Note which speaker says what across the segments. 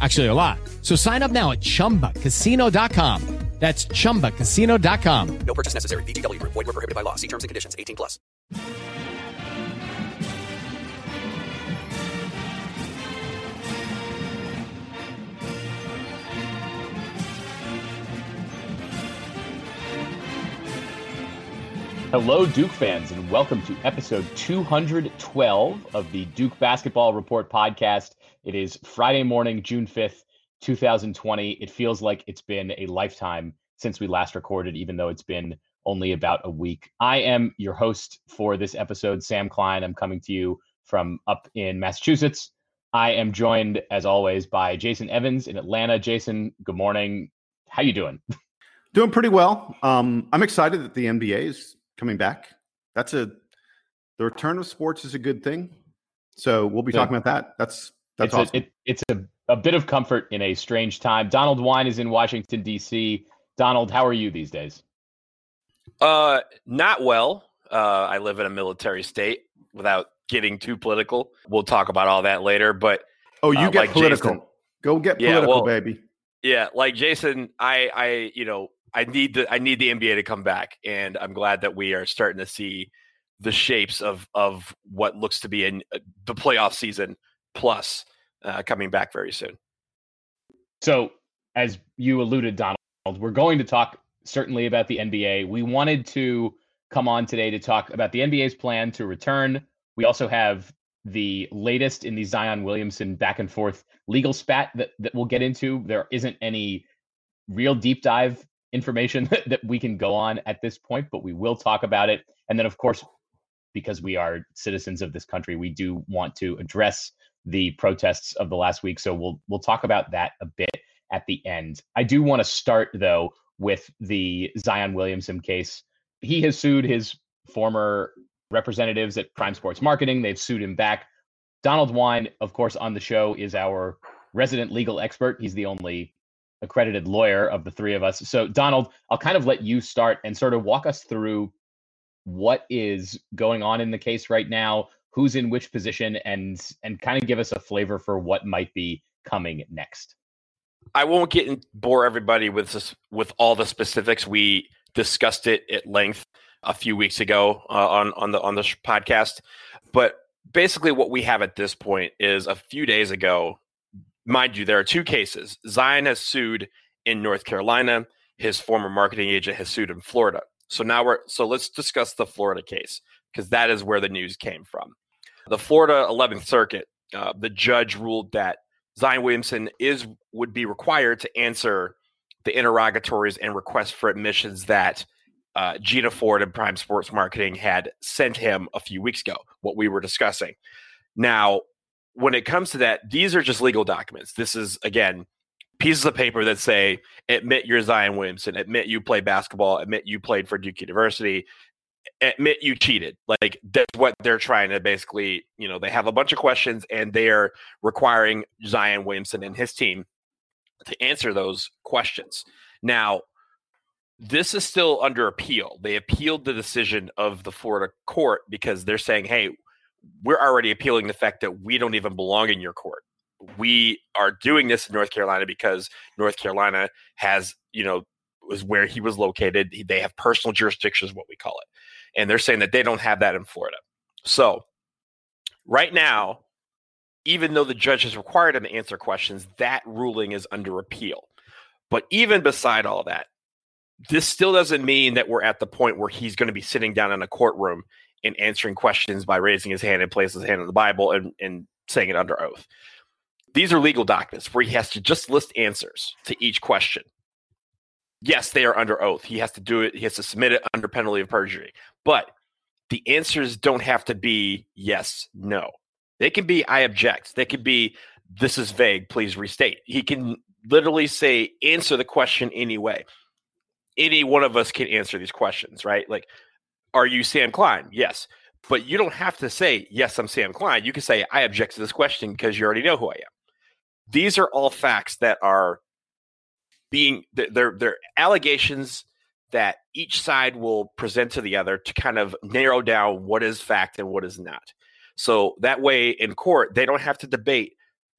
Speaker 1: Actually, a lot. So sign up now at chumbacasino.com. That's ChumbaCasino.com.
Speaker 2: No purchase necessary. VGW. Void were prohibited by law. See terms and conditions. 18 plus.
Speaker 3: Hello, Duke fans, and welcome to episode 212 of the Duke Basketball Report podcast. It is Friday morning, June 5th, 2020. It feels like it's been a lifetime since we last recorded, even though it's been only about a week. I am your host for this episode, Sam Klein. I'm coming to you from up in Massachusetts. I am joined, as always, by Jason Evans in Atlanta. Jason, good morning. How you doing?
Speaker 4: Doing pretty well. Um, I'm excited that the NBA is coming back. That's a the return of sports is a good thing. So we'll be talking about that. That's that's
Speaker 3: it's
Speaker 4: awesome.
Speaker 3: A, it, it's a, a bit of comfort in a strange time. Donald Wine is in Washington D.C. Donald, how are you these days?
Speaker 5: Uh, not well. Uh, I live in a military state. Without getting too political, we'll talk about all that later. But
Speaker 4: oh, you
Speaker 5: uh,
Speaker 4: get
Speaker 5: like
Speaker 4: political.
Speaker 5: Jason,
Speaker 4: Go get
Speaker 5: Yeah,
Speaker 4: political,
Speaker 5: well,
Speaker 4: baby.
Speaker 5: yeah, like Jason, I, I, you know, I need the I need the NBA to come back, and I'm glad that we are starting to see the shapes of of what looks to be in uh, the playoff season plus uh, coming back very soon.
Speaker 3: So, as you alluded, Donald, we're going to talk certainly about the NBA. We wanted to come on today to talk about the NBA's plan to return. We also have the latest in the Zion Williamson back and forth legal spat that, that we'll get into. There isn't any real deep dive information that, that we can go on at this point, but we will talk about it. And then, of course, because we are citizens of this country, we do want to address the protests of the last week. So we'll we'll talk about that a bit at the end. I do want to start though with the Zion Williamson case. He has sued his former representatives at Prime Sports Marketing. They've sued him back. Donald Wine, of course, on the show is our resident legal expert. He's the only accredited lawyer of the three of us. So, Donald, I'll kind of let you start and sort of walk us through what is going on in the case right now, who's in which position, and and kind of give us a flavor for what might be coming next.
Speaker 5: I won't get and bore everybody with this, with all the specifics. We discussed it at length a few weeks ago uh, on on the on the podcast, but basically what we have at this point is a few days ago. Mind you, there are two cases. Zion has sued in North Carolina. His former marketing agent has sued in Florida. So now we're so let's discuss the Florida case because that is where the news came from. The Florida 11th Circuit, uh, the judge ruled that Zion Williamson is would be required to answer the interrogatories and requests for admissions that uh, Gina Ford and Prime Sports Marketing had sent him a few weeks ago, what we were discussing. Now, when it comes to that, these are just legal documents. This is, again, pieces of paper that say, admit you're Zion Williamson, admit you play basketball, admit you played for Duke University, admit you cheated. Like that's what they're trying to basically, you know, they have a bunch of questions and they're requiring Zion Williamson and his team to answer those questions. Now, this is still under appeal. They appealed the decision of the Florida court because they're saying, hey, we're already appealing the fact that we don't even belong in your court. We are doing this in North Carolina because North Carolina has, you know, was where he was located. They have personal jurisdiction, is what we call it. And they're saying that they don't have that in Florida. So, right now, even though the judge has required him to answer questions, that ruling is under appeal. But even beside all that, this still doesn't mean that we're at the point where he's going to be sitting down in a courtroom and answering questions by raising his hand and placing his hand in the Bible and, and saying it under oath. These are legal documents where he has to just list answers to each question. Yes, they are under oath. He has to do it, he has to submit it under penalty of perjury. But the answers don't have to be yes, no. They can be I object. They can be this is vague, please restate. He can literally say answer the question anyway any one of us can answer these questions, right? Like, are you Sam Klein? Yes. But you don't have to say, yes, I'm Sam Klein. You can say, I object to this question because you already know who I am. These are all facts that are being, they're, they're allegations that each side will present to the other to kind of narrow down what is fact and what is not. So that way in court, they don't have to debate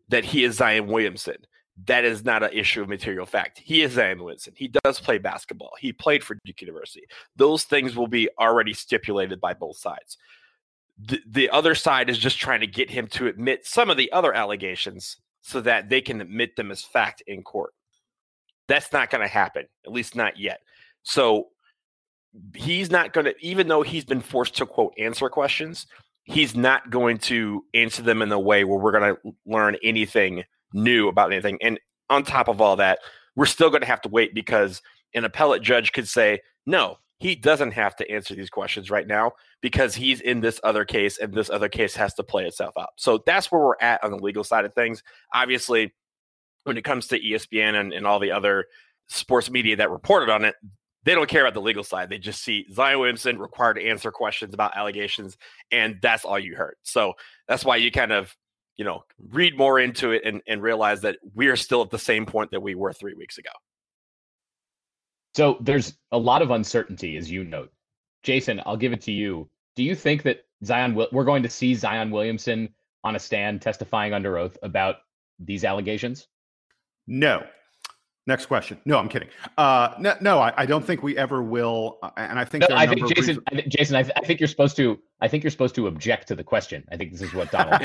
Speaker 5: that he is Zion Williamson that is not an issue of material fact. He is Zion Williamson. He does play basketball. He played for Duke University. Those things will be already stipulated by both sides. The, the other side is just trying to get him to admit some of the other allegations so that they can admit them as fact in court. That's not going to happen, at least not yet. So he's not going to, even though he's been forced to quote answer questions, he's not going to answer them in a way where we're going to learn anything new about anything. And on top of all that, we're still going to have to wait because an appellate judge could say, no, he doesn't have to answer these questions right now because he's in this other case and this other case has to play itself out. So that's where we're at on the legal side of things. Obviously, when it comes to ESPN and, and all the other sports media that reported on it, they don't care about the legal side. They just see Zion Williamson required to answer questions about allegations, and that's all you heard. So that's why you kind of you know, read more into it and, and realize that we are still at the same point that we were three weeks ago.
Speaker 6: So there's a lot of uncertainty, as you note. Jason, I'll give it to you. Do you think that Zion, we're going to see Zion Williamson on a stand testifying under oath about these allegations?
Speaker 4: No. Next question. No, I'm kidding. Uh, no, no I, I, don't think we ever will. Uh, and I think
Speaker 6: no, I think Jason, I th- Jason, I, th- I, think you're supposed to. I think you're supposed to object to the question. I think this is what Donald.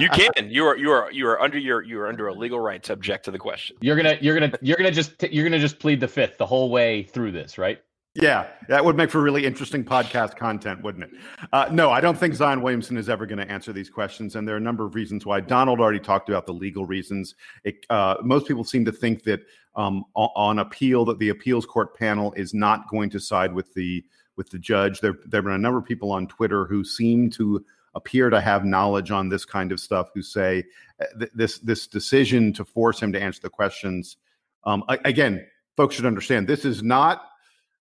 Speaker 5: you can. You are. You are. You are under your. You are under a legal right to object to the question.
Speaker 6: You're gonna. You're gonna. You're gonna just. You're gonna just plead the fifth the whole way through this, right?
Speaker 4: Yeah, that would make for really interesting podcast content, wouldn't it? Uh, no, I don't think Zion Williamson is ever going to answer these questions, and there are a number of reasons why. Donald already talked about the legal reasons. It, uh, most people seem to think that um, on appeal, that the appeals court panel is not going to side with the with the judge. There, there have been a number of people on Twitter who seem to appear to have knowledge on this kind of stuff, who say uh, th- this this decision to force him to answer the questions. Um, again, folks should understand this is not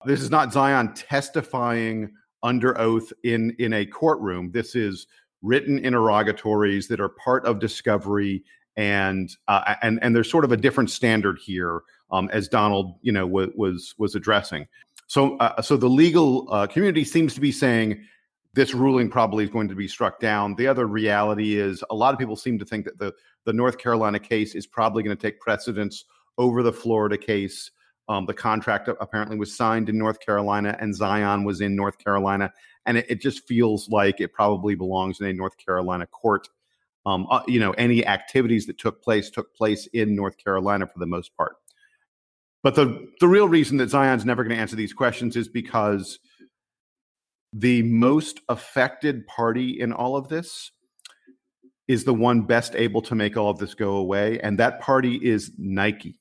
Speaker 4: this is not Zion testifying under oath in in a courtroom. This is written interrogatories that are part of discovery, and uh, and and there's sort of a different standard here, um, as Donald you know w- was was addressing. So uh, so the legal uh, community seems to be saying this ruling probably is going to be struck down. The other reality is a lot of people seem to think that the the North Carolina case is probably going to take precedence over the Florida case. Um, the contract apparently was signed in North Carolina, and Zion was in North Carolina, and it, it just feels like it probably belongs in a North Carolina court. Um, uh, you know, any activities that took place took place in North Carolina for the most part. But the the real reason that Zion's never going to answer these questions is because the most affected party in all of this is the one best able to make all of this go away, and that party is Nike.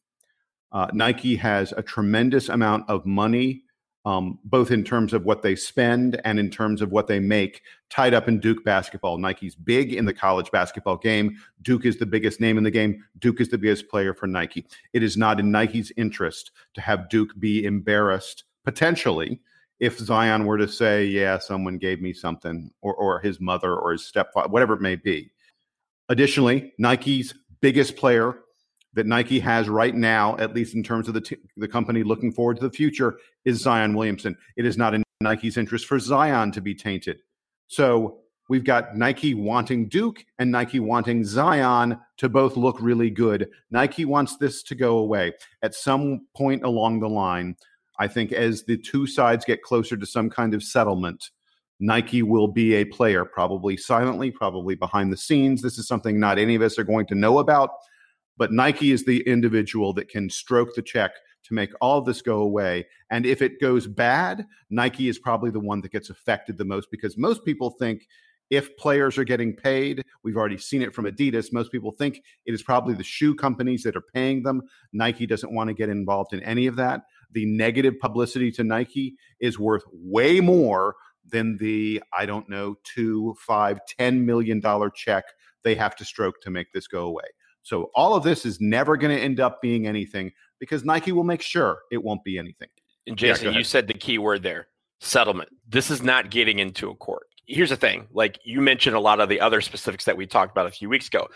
Speaker 4: Uh, Nike has a tremendous amount of money um, both in terms of what they spend and in terms of what they make, tied up in Duke basketball. Nike's big in the college basketball game. Duke is the biggest name in the game. Duke is the biggest player for Nike. It is not in Nike's interest to have Duke be embarrassed potentially if Zion were to say, "Yeah, someone gave me something," or or his mother or his stepfather, whatever it may be. Additionally, Nike's biggest player that Nike has right now, at least in terms of the t- the company looking forward to the future, is Zion Williamson. It is not in Nike's interest for Zion to be tainted. So we've got Nike wanting Duke and Nike wanting Zion to both look really good. Nike wants this to go away at some point along the line. I think as the two sides get closer to some kind of settlement, Nike will be a player, probably silently, probably behind the scenes. This is something not any of us are going to know about, but Nike is the individual that can stroke the check to make all this go away. And if it goes bad, Nike is probably the one that gets affected the most because most people think if players are getting paid, we've already seen it from Adidas. Most people think it is probably the shoe companies that are paying them. Nike doesn't want to get involved in any of that the negative publicity to Nike is worth way more than the, I don't know, two, five, ten million dollar check they have to stroke to make this go away. So all of this is never going to end up being anything because Nike will make sure it won't be anything.
Speaker 5: And Jason, yeah, you said the key word there settlement. This is not getting into a court. Here's the thing like you mentioned a lot of the other specifics that we talked about a few weeks ago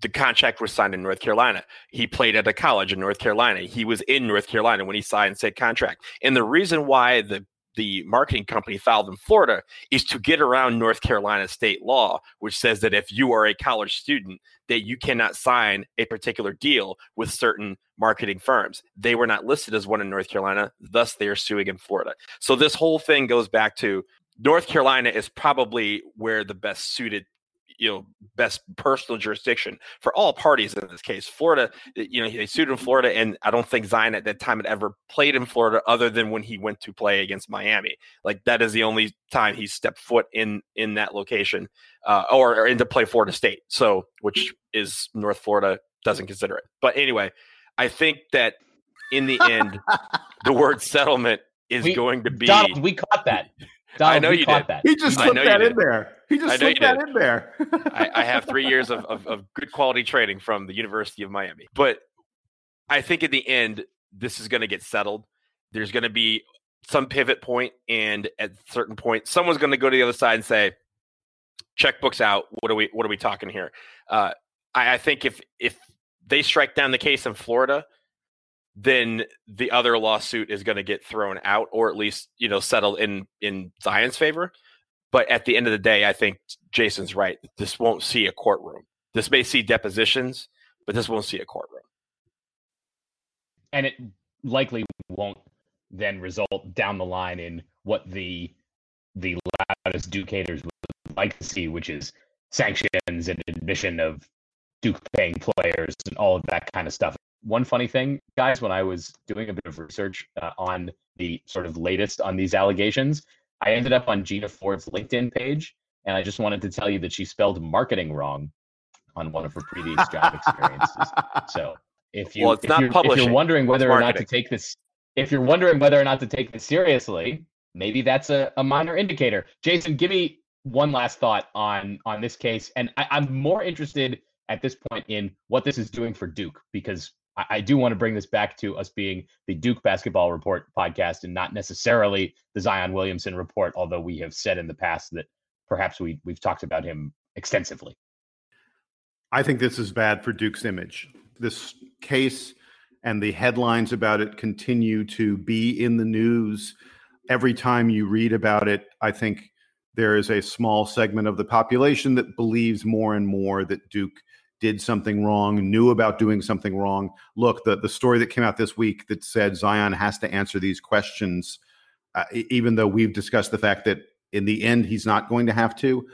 Speaker 5: the contract was signed in North Carolina. He played at a college in North Carolina. He was in North Carolina when he signed said contract. And the reason why the the marketing company filed in Florida is to get around North Carolina state law, which says that if you are a college student, that you cannot sign a particular deal with certain marketing firms. They were not listed as one in North Carolina, thus they are suing in Florida. So this whole thing goes back to North Carolina is probably where the best suited you know best personal jurisdiction for all parties in this case. Florida, you know, they sued in Florida, and I don't think Zion at that time had ever played in Florida other than when he went to play against Miami. Like that is the only time he stepped foot in in that location, uh, or, or into play Florida State. So, which is North Florida doesn't consider it. But anyway, I think that in the end, the word settlement is we, going to be.
Speaker 3: Donald, we caught that.
Speaker 5: Donald, I know you did.
Speaker 4: That. He just slipped that in there. He just slipped that in there.
Speaker 5: I, I, have three years of, of, of good quality training from the University of Miami. But I think in the end, this is going to get settled. There's going to be some pivot point, and at a certain point, someone's going to go to the other side and say, "Checkbooks out. What are we? What are we talking here?" Uh, I, I think if if they strike down the case in Florida, then the other lawsuit is going to get thrown out or at least you know settled in in Zion's favor. But at the end of the day, I think Jason's right. This won't see a courtroom. This may see depositions, but this won't see a courtroom.
Speaker 3: And it likely won't then result down the line in what the the loudest Duke haters would like to see, which is sanctions and admission of Duke paying players and all of that kind of stuff one funny thing, guys, when I was doing a bit of research uh, on the sort of latest on these allegations, I ended up on Gina Ford's LinkedIn page, and I just wanted to tell you that she spelled marketing wrong on one of her previous job experiences. So if you
Speaker 5: well, it's
Speaker 3: if,
Speaker 5: not
Speaker 3: you're,
Speaker 5: publishing,
Speaker 3: if you're wondering whether or not to take this, if you're wondering whether or not to take this seriously, maybe that's a, a minor indicator. Jason, give me one last thought on on this case, and I, I'm more interested at this point in what this is doing for Duke because I, do want to bring this back to us being the Duke Basketball Report podcast and not necessarily the Zion Williamson report, although we have said in the past that perhaps we we've talked about him extensively.
Speaker 4: I think this is bad for Duke's image. This case and the headlines about it continue to be in the news. Every time you read about it, I think there is a small segment of the population that believes more and more that Duke did something wrong, knew about doing something wrong. Look, the, the story that came out this week that said Zion has to answer these questions, uh, even though we've discussed the fact that in the end he's not going to have to.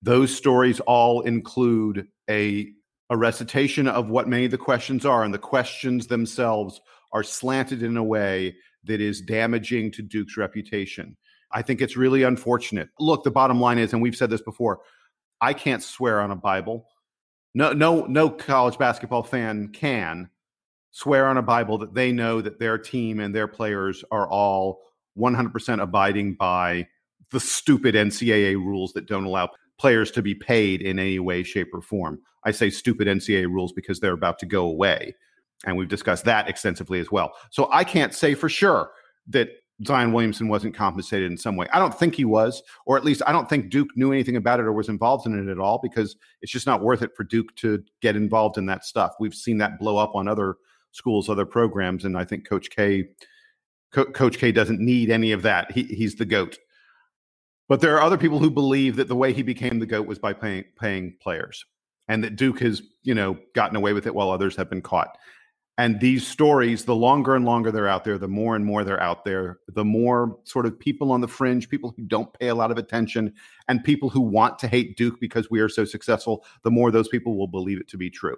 Speaker 4: Those stories all include a, a recitation of what many of the questions are, and the questions themselves are slanted in a way that is damaging to Duke's reputation. I think it's really unfortunate. Look, the bottom line is, and we've said this before, I can't swear on a Bible no no no college basketball fan can swear on a bible that they know that their team and their players are all 100% abiding by the stupid NCAA rules that don't allow players to be paid in any way, shape, or form. I say stupid NCAA rules because they're about to go away. And we've discussed that extensively as well. So I can't say for sure that Zion Williamson wasn't compensated in some way. I don't think he was, or at least I don't think Duke knew anything about it or was involved in it at all because it's just not worth it for Duke to get involved in that stuff. We've seen that blow up on other schools, other programs, and I think Coach K, Co- Coach K doesn't need any of that. He, he's the goat. But there are other people who believe that the way he became the goat was by paying paying players, and that Duke has you know gotten away with it while others have been caught. And these stories, the longer and longer they're out there, the more and more they're out there, the more sort of people on the fringe, people who don't pay a lot of attention, and people who want to hate Duke because we are so successful, the more those people will believe it to be true.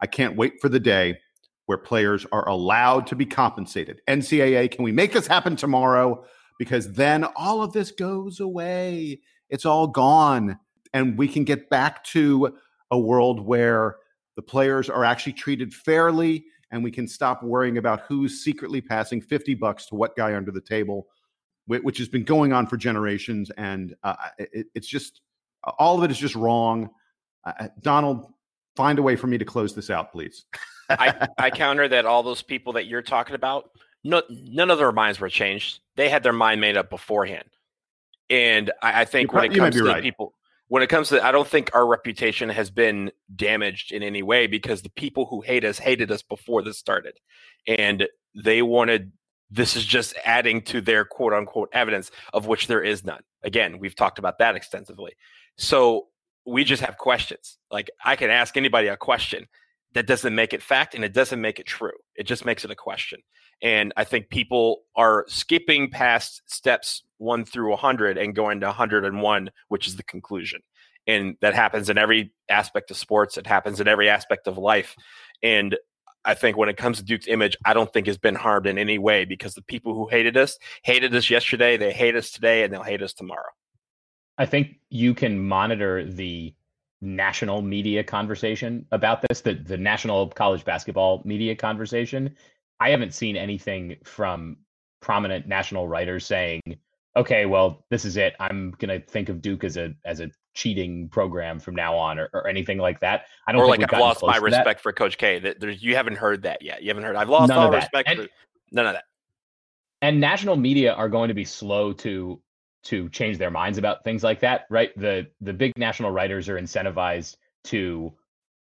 Speaker 4: I can't wait for the day where players are allowed to be compensated. NCAA, can we make this happen tomorrow? Because then all of this goes away. It's all gone. And we can get back to a world where the players are actually treated fairly and we can stop worrying about who's secretly passing 50 bucks to what guy under the table which has been going on for generations and uh, it, it's just all of it is just wrong. Uh, donald find a way for me to close this out please.
Speaker 5: I, I counter that all those people that you're talking about no, none of their minds were changed. They had their mind made up beforehand. And i, I think when it comes to right. people when it comes to I don't think our reputation has been damaged in any way because the people who hate us hated us before this started. And they wanted this is just adding to their quote unquote evidence of which there is none. Again, we've talked about that extensively. So we just have questions. Like I can ask anybody a question that doesn't make it fact and it doesn't make it true. It just makes it a question. And I think people are skipping past steps one through 100 and going to 101, which is the conclusion. And that happens in every aspect of sports, it happens in every aspect of life. And I think when it comes to Duke's image, I don't think it's been harmed in any way because the people who hated us hated us yesterday, they hate us today, and they'll hate us tomorrow.
Speaker 6: I think you can monitor the national media conversation about this, the, the national college basketball media conversation. I haven't seen anything from prominent national writers saying, okay, well, this is it. I'm gonna think of Duke as a as a cheating program from now on, or, or anything like that. I don't.
Speaker 5: Or like I've lost my respect that. for Coach K. That you haven't heard that yet. You haven't heard. I've lost none all respect and, for none of that.
Speaker 6: And national media are going to be slow to to change their minds about things like that, right? The the big national writers are incentivized to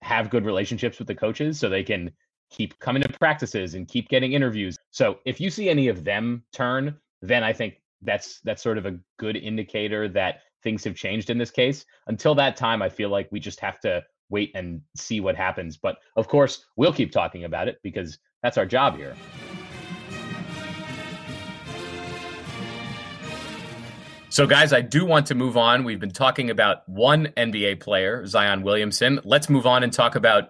Speaker 6: have good relationships with the coaches so they can keep coming to practices and keep getting interviews. So if you see any of them turn, then I think that's that's sort of a good indicator that things have changed in this case. Until that time, I feel like we just have to wait and see what happens. But of course, we'll keep talking about it because that's our job here.
Speaker 3: So, guys, I do want to move on. We've been talking about one NBA player, Zion Williamson. Let's move on and talk about,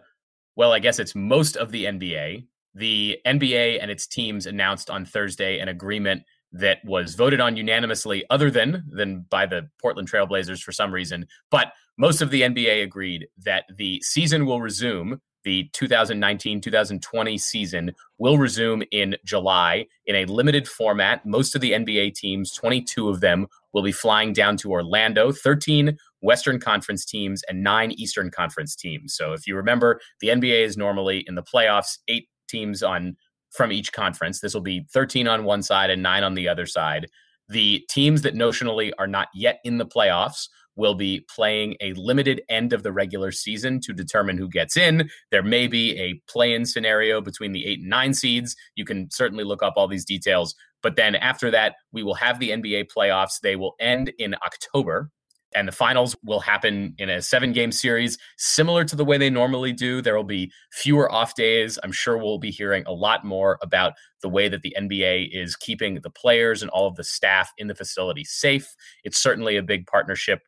Speaker 3: well, I guess it's most of the NBA. The NBA and its teams announced on Thursday an agreement that was voted on unanimously, other than than by the Portland Trailblazers for some reason. But most of the NBA agreed that the season will resume. The 2019 2020 season will resume in July in a limited format. Most of the NBA teams, 22 of them, will be flying down to Orlando, 13 Western Conference teams and nine Eastern Conference teams. So if you remember, the NBA is normally in the playoffs, eight teams on from each conference. This will be 13 on one side and nine on the other side. The teams that notionally are not yet in the playoffs will be playing a limited end of the regular season to determine who gets in. There may be a play in scenario between the eight and nine seeds. You can certainly look up all these details. But then after that, we will have the NBA playoffs. They will end in October and the finals will happen in a seven game series, similar to the way they normally do. There will be fewer off days. I'm sure we'll be hearing a lot more about the way that the NBA is keeping the players and all of the staff in the facility safe. It's certainly a big partnership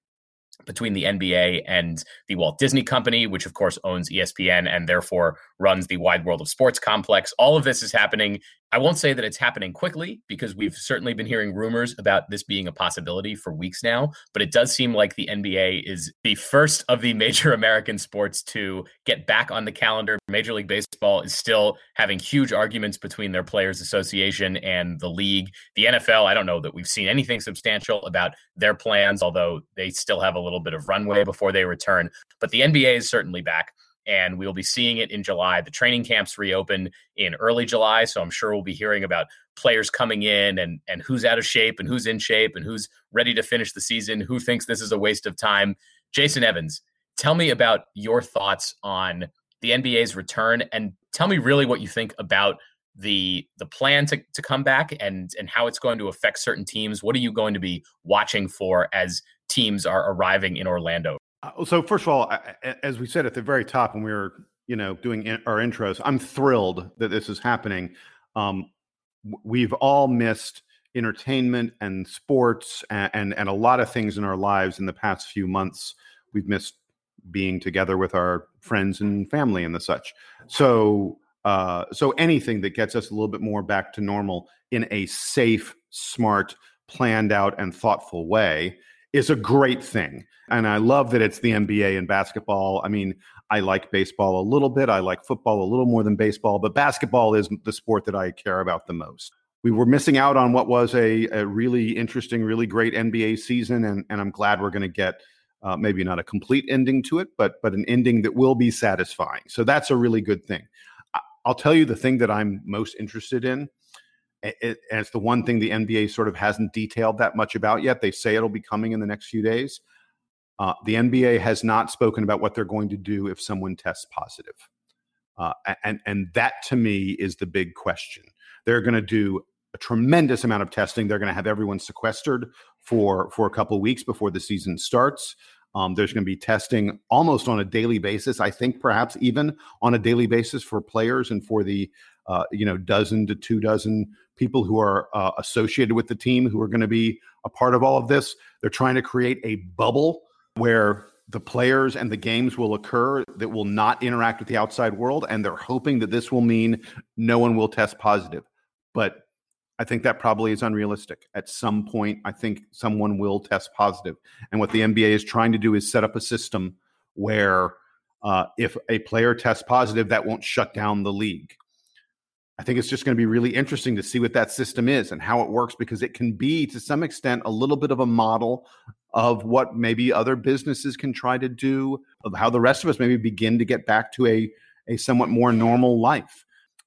Speaker 3: between the NBA and the Walt Disney Company, which of course owns ESPN and therefore runs the Wide World of Sports complex. All of this is happening I won't say that it's happening quickly because we've certainly been hearing rumors about this being a possibility for weeks now, but it does seem like the NBA is the first of the major American sports to get back on the calendar. Major League Baseball is still having huge arguments between their players association and the league. The NFL, I don't know that we've seen anything substantial about their plans, although they still have a little bit of runway before they return, but the NBA is certainly back and we'll be seeing it in July. The training camps reopen in early July, so I'm sure we'll be hearing about players coming in and and who's out of shape and who's in shape and who's ready to finish the season, who thinks this is a waste of time. Jason Evans, tell me about your thoughts on the NBA's return and tell me really what you think about the the plan to, to come back and and how it's going to affect certain teams. What are you going to be watching for as teams are arriving in Orlando?
Speaker 4: Uh, so first of all, as we said at the very top when we were, you know, doing our intros, I'm thrilled that this is happening. Um, we've all missed entertainment and sports and, and, and a lot of things in our lives in the past few months. We've missed being together with our friends and family and the such. So uh, so anything that gets us a little bit more back to normal in a safe, smart, planned out, and thoughtful way is a great thing. And I love that it's the NBA and basketball. I mean, I like baseball a little bit. I like football a little more than baseball, but basketball is the sport that I care about the most. We were missing out on what was a, a really interesting, really great NBA season, and, and I'm glad we're going to get uh, maybe not a complete ending to it, but but an ending that will be satisfying. So that's a really good thing. I'll tell you the thing that I'm most interested in it, and it's the one thing the NBA sort of hasn't detailed that much about yet. They say it'll be coming in the next few days. Uh, the NBA has not spoken about what they're going to do if someone tests positive, uh, and and that to me is the big question. They're going to do a tremendous amount of testing. They're going to have everyone sequestered for for a couple weeks before the season starts. Um, there's going to be testing almost on a daily basis. I think perhaps even on a daily basis for players and for the uh, you know dozen to two dozen people who are uh, associated with the team who are going to be a part of all of this. They're trying to create a bubble where the players and the games will occur that will not interact with the outside world. And they're hoping that this will mean no one will test positive. But I think that probably is unrealistic. At some point, I think someone will test positive. And what the NBA is trying to do is set up a system where uh, if a player tests positive, that won't shut down the league. I think it's just going to be really interesting to see what that system is and how it works because it can be, to some extent, a little bit of a model of what maybe other businesses can try to do, of how the rest of us maybe begin to get back to a, a somewhat more normal life.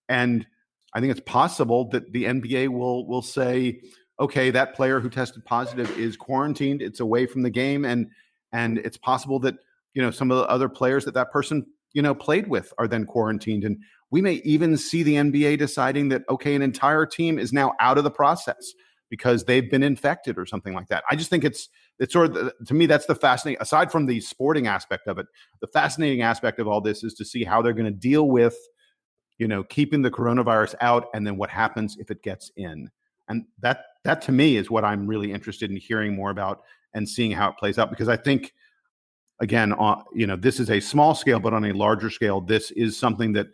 Speaker 4: And I think it's possible that the NBA will will say, okay, that player who tested positive is quarantined, it's away from the game, and and it's possible that you know some of the other players that that person you know played with are then quarantined and we may even see the NBA deciding that, okay, an entire team is now out of the process because they've been infected or something like that. I just think it's it's sort of the, to me that's the fascinating aside from the sporting aspect of it. The fascinating aspect of all this is to see how they're going to deal with you know keeping the coronavirus out and then what happens if it gets in. And that that to me is what I'm really interested in hearing more about and seeing how it plays out because I think again, uh, you know, this is a small scale, but on a larger scale, this is something that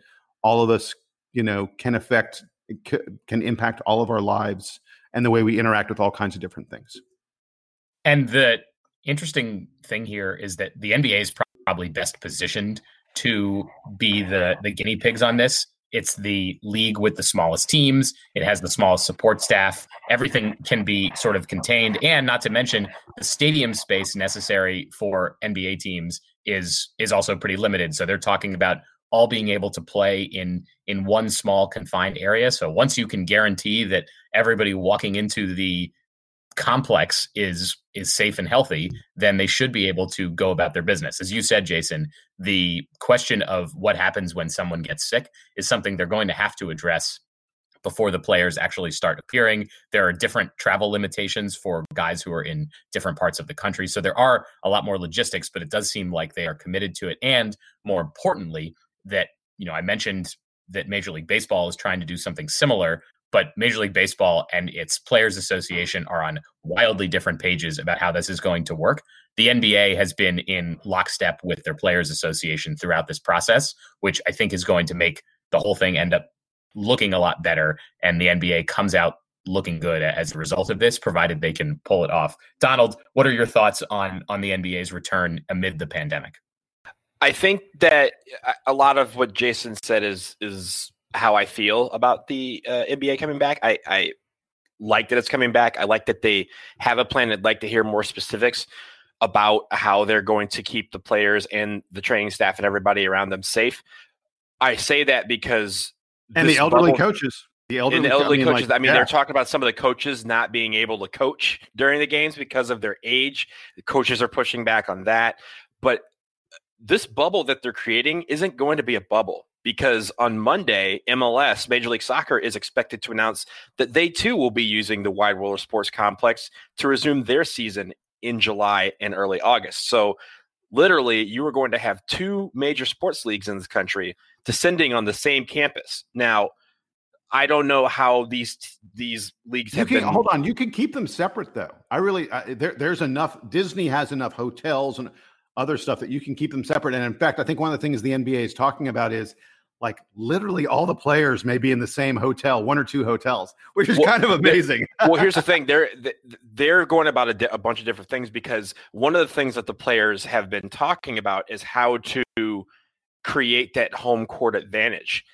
Speaker 4: all of us, you know, can affect, can impact all of our lives and the way we interact with all kinds of different things.
Speaker 3: And the interesting thing here is that the NBA is probably best positioned to be the the guinea pigs on this. It's the league with the smallest teams. It has the smallest support staff. Everything can be sort of contained, and not to mention the stadium space necessary for NBA teams is is also pretty limited. So they're talking about all being able to play in in one small confined area. So once you can guarantee that everybody walking into the complex is is safe and healthy, then they should be able to go about their business. As you said, Jason, the question of what happens when someone gets sick is something they're going to have to address before the players actually start appearing. There are different travel limitations for guys who are in different parts of the country. So there are a lot more logistics, but it does seem like they are committed to it. And more importantly, that you know I mentioned that Major League Baseball is trying to do something similar, but Major League Baseball and its Players Association are on wildly different pages about how this is going to work. The NBA has been in lockstep with their Players Association throughout this process, which I think is going to make the whole thing end up looking a lot better, and the NBA comes out looking good as a result of this, provided they can pull it off. Donald, what are your thoughts on on the NBA's return amid the pandemic?
Speaker 5: I think that a lot of what Jason said is is how I feel about the uh, NBA coming back. I, I like that it's coming back. I like that they have a plan. I'd like to hear more specifics about how they're going to keep the players and the training staff and everybody around them safe. I say that because
Speaker 4: and the elderly bubble, coaches. The elderly,
Speaker 5: the elderly coaches. Like, I mean, yeah. they're talking about some of the coaches not being able to coach during the games because of their age. The coaches are pushing back on that. But this bubble that they're creating isn't going to be a bubble because on Monday, MLS, Major League Soccer, is expected to announce that they too will be using the Wide World of Sports complex to resume their season in July and early August. So, literally, you are going to have two major sports leagues in this country descending on the same campus. Now, I don't know how these these leagues
Speaker 4: you
Speaker 5: have
Speaker 4: can,
Speaker 5: been.
Speaker 4: Hold on, you can keep them separate though. I really uh, there, there's enough. Disney has enough hotels and other stuff that you can keep them separate. And in fact, I think one of the things the NBA is talking about is like literally all the players may be in the same hotel, one or two hotels, which is well, kind of amazing.
Speaker 5: well, here's the thing: they're they're going about a, a, bunch of different things because one of the things that the players have been talking about is how to create that home court advantage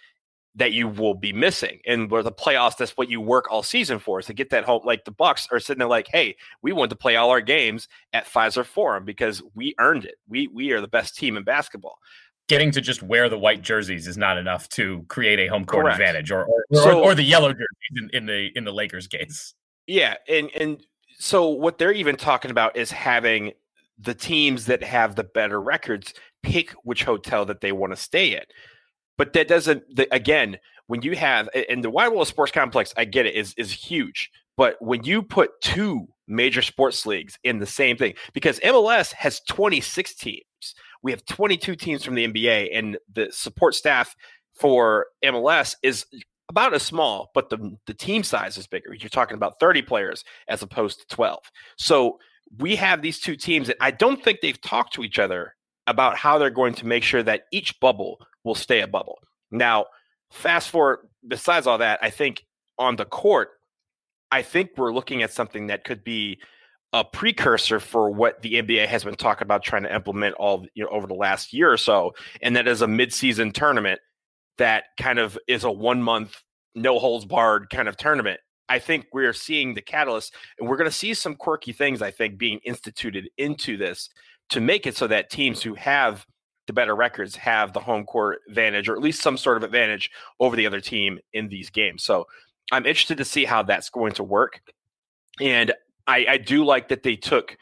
Speaker 5: that you will be missing. And where the playoffs, that's what you work all season for, is to get that home. Like the Bucks are sitting there like, hey, we want to play all our games at Fiserv Forum because we earned it. We we are the best team in basketball.
Speaker 3: Getting to just wear the white jerseys is not enough to create a home court Correct. advantage, or or, so, or, or, the yellow jerseys in, in the in the Lakers case.
Speaker 5: Yeah, and and so what they're even talking about is having the teams that have the better records pick which hotel that they want to stay at. But that doesn't. The, again, when you have and the Wide World Sports Complex, I get it is is huge. But when you put two major sports leagues in the same thing, because MLS has 26 teams, we have 22 teams from the NBA, and the support staff for MLS is about as small, but the the team size is bigger. You're talking about 30 players as opposed to 12. So we have these two teams that I don't think they've talked to each other about how they're going to make sure that each bubble will stay a bubble. Now, fast forward, besides all that, I think on the court, I think we're looking at something that could be a precursor for what the NBA has been talking about trying to implement all you know over the last year or so, and that is a midseason tournament that kind of is a one month no holds barred kind of tournament. I think we're seeing the catalyst, and we're going to see some quirky things. I think being instituted into this to make it so that teams who have the better records have the home court advantage or at least some sort of advantage over the other team in these games. So I'm interested to see how that's going to work. And I, I do like that they took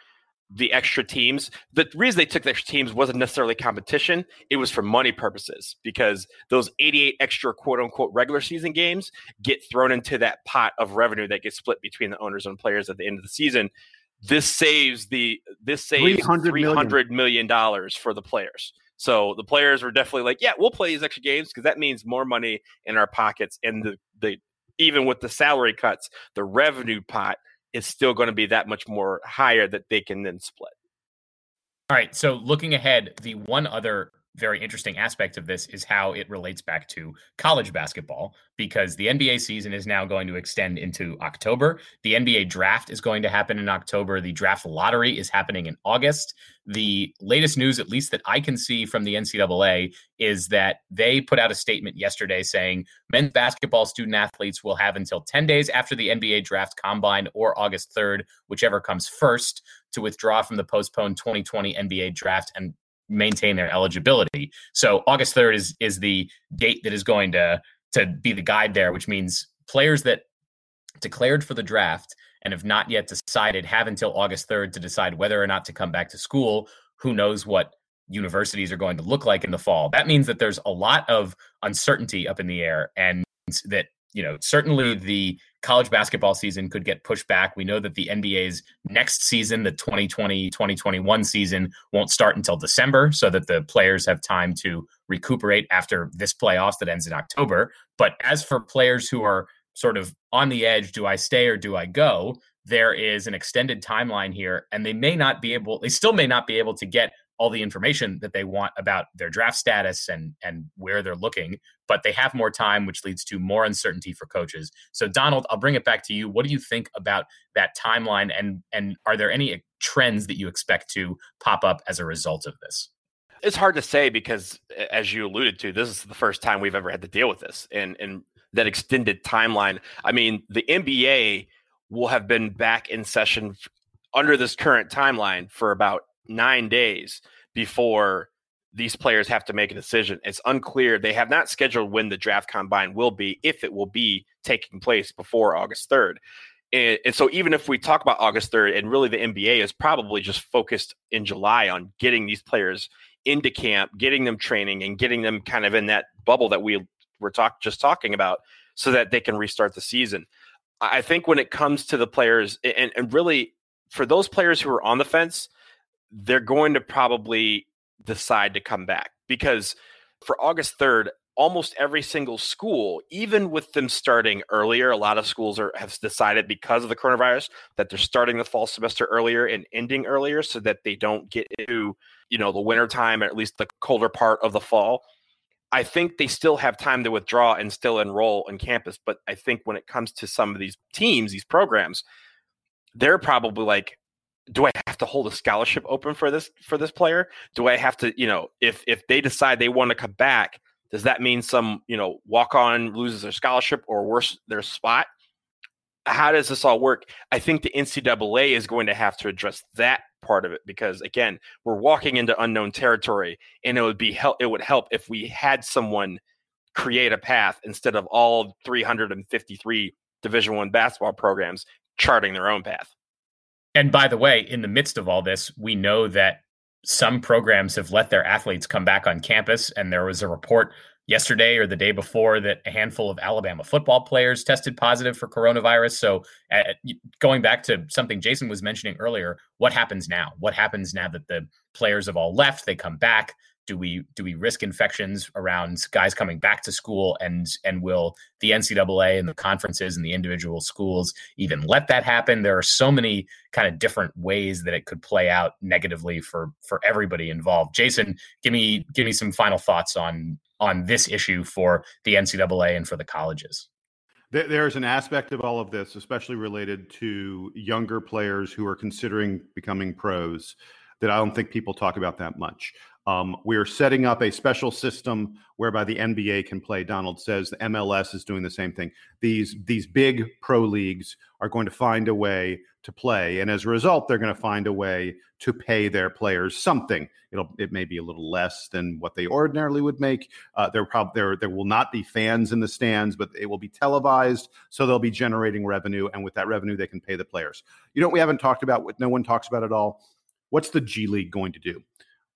Speaker 5: the extra teams. The reason they took the extra teams wasn't necessarily competition, it was for money purposes because those 88 extra quote unquote regular season games get thrown into that pot of revenue that gets split between the owners and players at the end of the season this saves the this saves three hundred million dollars for the players. So the players were definitely like, yeah, we'll play these extra games because that means more money in our pockets. And the the even with the salary cuts, the revenue pot is still going to be that much more higher that they can then split.
Speaker 3: All right. So looking ahead, the one other very interesting aspect of this is how it relates back to college basketball because the NBA season is now going to extend into October. The NBA draft is going to happen in October. The draft lottery is happening in August. The latest news, at least that I can see from the NCAA, is that they put out a statement yesterday saying men's basketball student athletes will have until 10 days after the NBA draft combine or August 3rd, whichever comes first, to withdraw from the postponed 2020 NBA draft and maintain their eligibility. So August 3rd is is the date that is going to to be the guide there, which means players that declared for the draft and have not yet decided have until August 3rd to decide whether or not to come back to school. Who knows what universities are going to look like in the fall? That means that there's a lot of uncertainty up in the air and that you know, certainly the college basketball season could get pushed back. We know that the NBA's next season, the 2020 2021 season, won't start until December so that the players have time to recuperate after this playoffs that ends in October. But as for players who are sort of on the edge, do I stay or do I go? There is an extended timeline here, and they may not be able, they still may not be able to get all the information that they want about their draft status and and where they're looking, but they have more time, which leads to more uncertainty for coaches. So, Donald, I'll bring it back to you. What do you think about that timeline, and and are there any trends that you expect to pop up as a result of this?
Speaker 5: It's hard to say because, as you alluded to, this is the first time we've ever had to deal with this, and and that extended timeline. I mean, the NBA will have been back in session under this current timeline for about nine days before these players have to make a decision. It's unclear. They have not scheduled when the draft combine will be, if it will be taking place before August 3rd. And, and, so, even if we talk about August 3rd, and really the NBA is probably just focused in July on getting these players into camp, getting them training, and getting them kind of in that bubble that we were talk, just talking about so that they can restart the season. I think when it comes to the players, and, and really for those players who are on the fence, they're going to probably decide to come back because for August 3rd, almost every single school, even with them starting earlier, a lot of schools are have decided because of the coronavirus that they're starting the fall semester earlier and ending earlier so that they don't get into, you know, the winter time, or at least the colder part of the fall. I think they still have time to withdraw and still enroll on campus. But I think when it comes to some of these teams, these programs, they're probably like, do I have to hold a scholarship open for this for this player? Do I have to, you know, if if they decide they want to come back, does that mean some, you know, walk on loses their scholarship or worse their spot? How does this all work? I think the NCAA is going to have to address that part of it because again, we're walking into unknown territory, and it would be help. It would help if we had someone create a path instead of all 353 Division One basketball programs charting their own path.
Speaker 3: And by the way, in the midst of all this, we know that some programs have let their athletes come back on campus. And there was a report yesterday or the day before that a handful of Alabama football players tested positive for coronavirus. So, going back to something Jason was mentioning earlier, what happens now? What happens now that the players have all left? They come back do we do we risk infections around guys coming back to school? And and will the ncaa and the conferences and the individual schools even let that happen? There are so many kind of different ways that it could play out negatively for for everybody involved. Jason give me give me some final thoughts on on this issue for the ncaa and for the colleges.
Speaker 4: There's an aspect of all of this especially related to younger players who are considering becoming pros that I don't think people talk about that much. Um, we are setting up a special system whereby the NBA can play. Donald says the MLS is doing the same thing. These these big pro leagues are going to find a way to play, and as a result, they're going to find a way to pay their players something. It'll it may be a little less than what they ordinarily would make. Uh, there probably there there will not be fans in the stands, but it will be televised, so they'll be generating revenue, and with that revenue, they can pay the players. You know what we haven't talked about? What no one talks about at all. What's the G League going to do?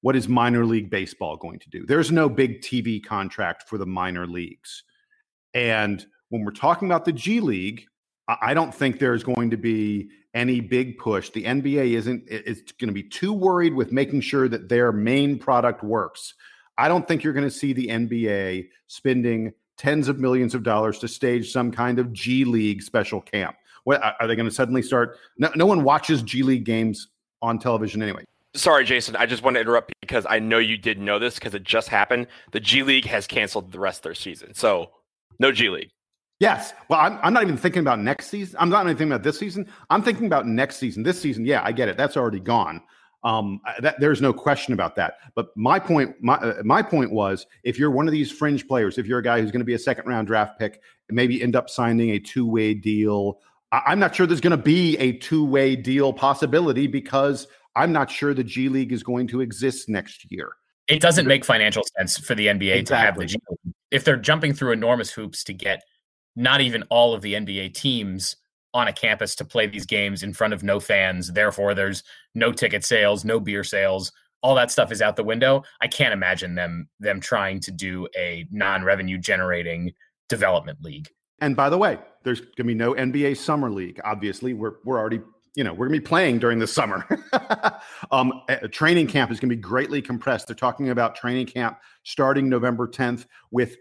Speaker 4: What is minor league baseball going to do? There's no big TV contract for the minor leagues. And when we're talking about the G League, I don't think there's going to be any big push. The NBA isn't it's going to be too worried with making sure that their main product works. I don't think you're going to see the NBA spending tens of millions of dollars to stage some kind of G League special camp. What are they going to suddenly start? No, no one watches G League games on television anyway.
Speaker 5: Sorry, Jason. I just want to interrupt because I know you didn't know this because it just happened. The G League has canceled the rest of their season. So no G League.
Speaker 4: Yes. Well, I'm, I'm not even thinking about next season. I'm not even thinking about this season. I'm thinking about next season. This season, yeah, I get it. That's already gone. Um, that, there's no question about that. But my point, my uh, my point was, if you're one of these fringe players, if you're a guy who's going to be a second round draft pick, maybe end up signing a two way deal. I, I'm not sure there's going to be a two way deal possibility because I'm not sure the G League is going to exist next year.
Speaker 3: It doesn't make financial sense for the NBA exactly. to have the G League. If they're jumping through enormous hoops to get not even all of the NBA teams on a campus to play these games in front of no fans, therefore there's no ticket sales, no beer sales, all that stuff is out the window. I can't imagine them them trying to do a non-revenue generating development league.
Speaker 4: And by the way, there's going to be no NBA summer league. Obviously, we're we're already you know, we're going to be playing during the summer. um, training camp is going to be greatly compressed. They're talking about training camp starting November 10th with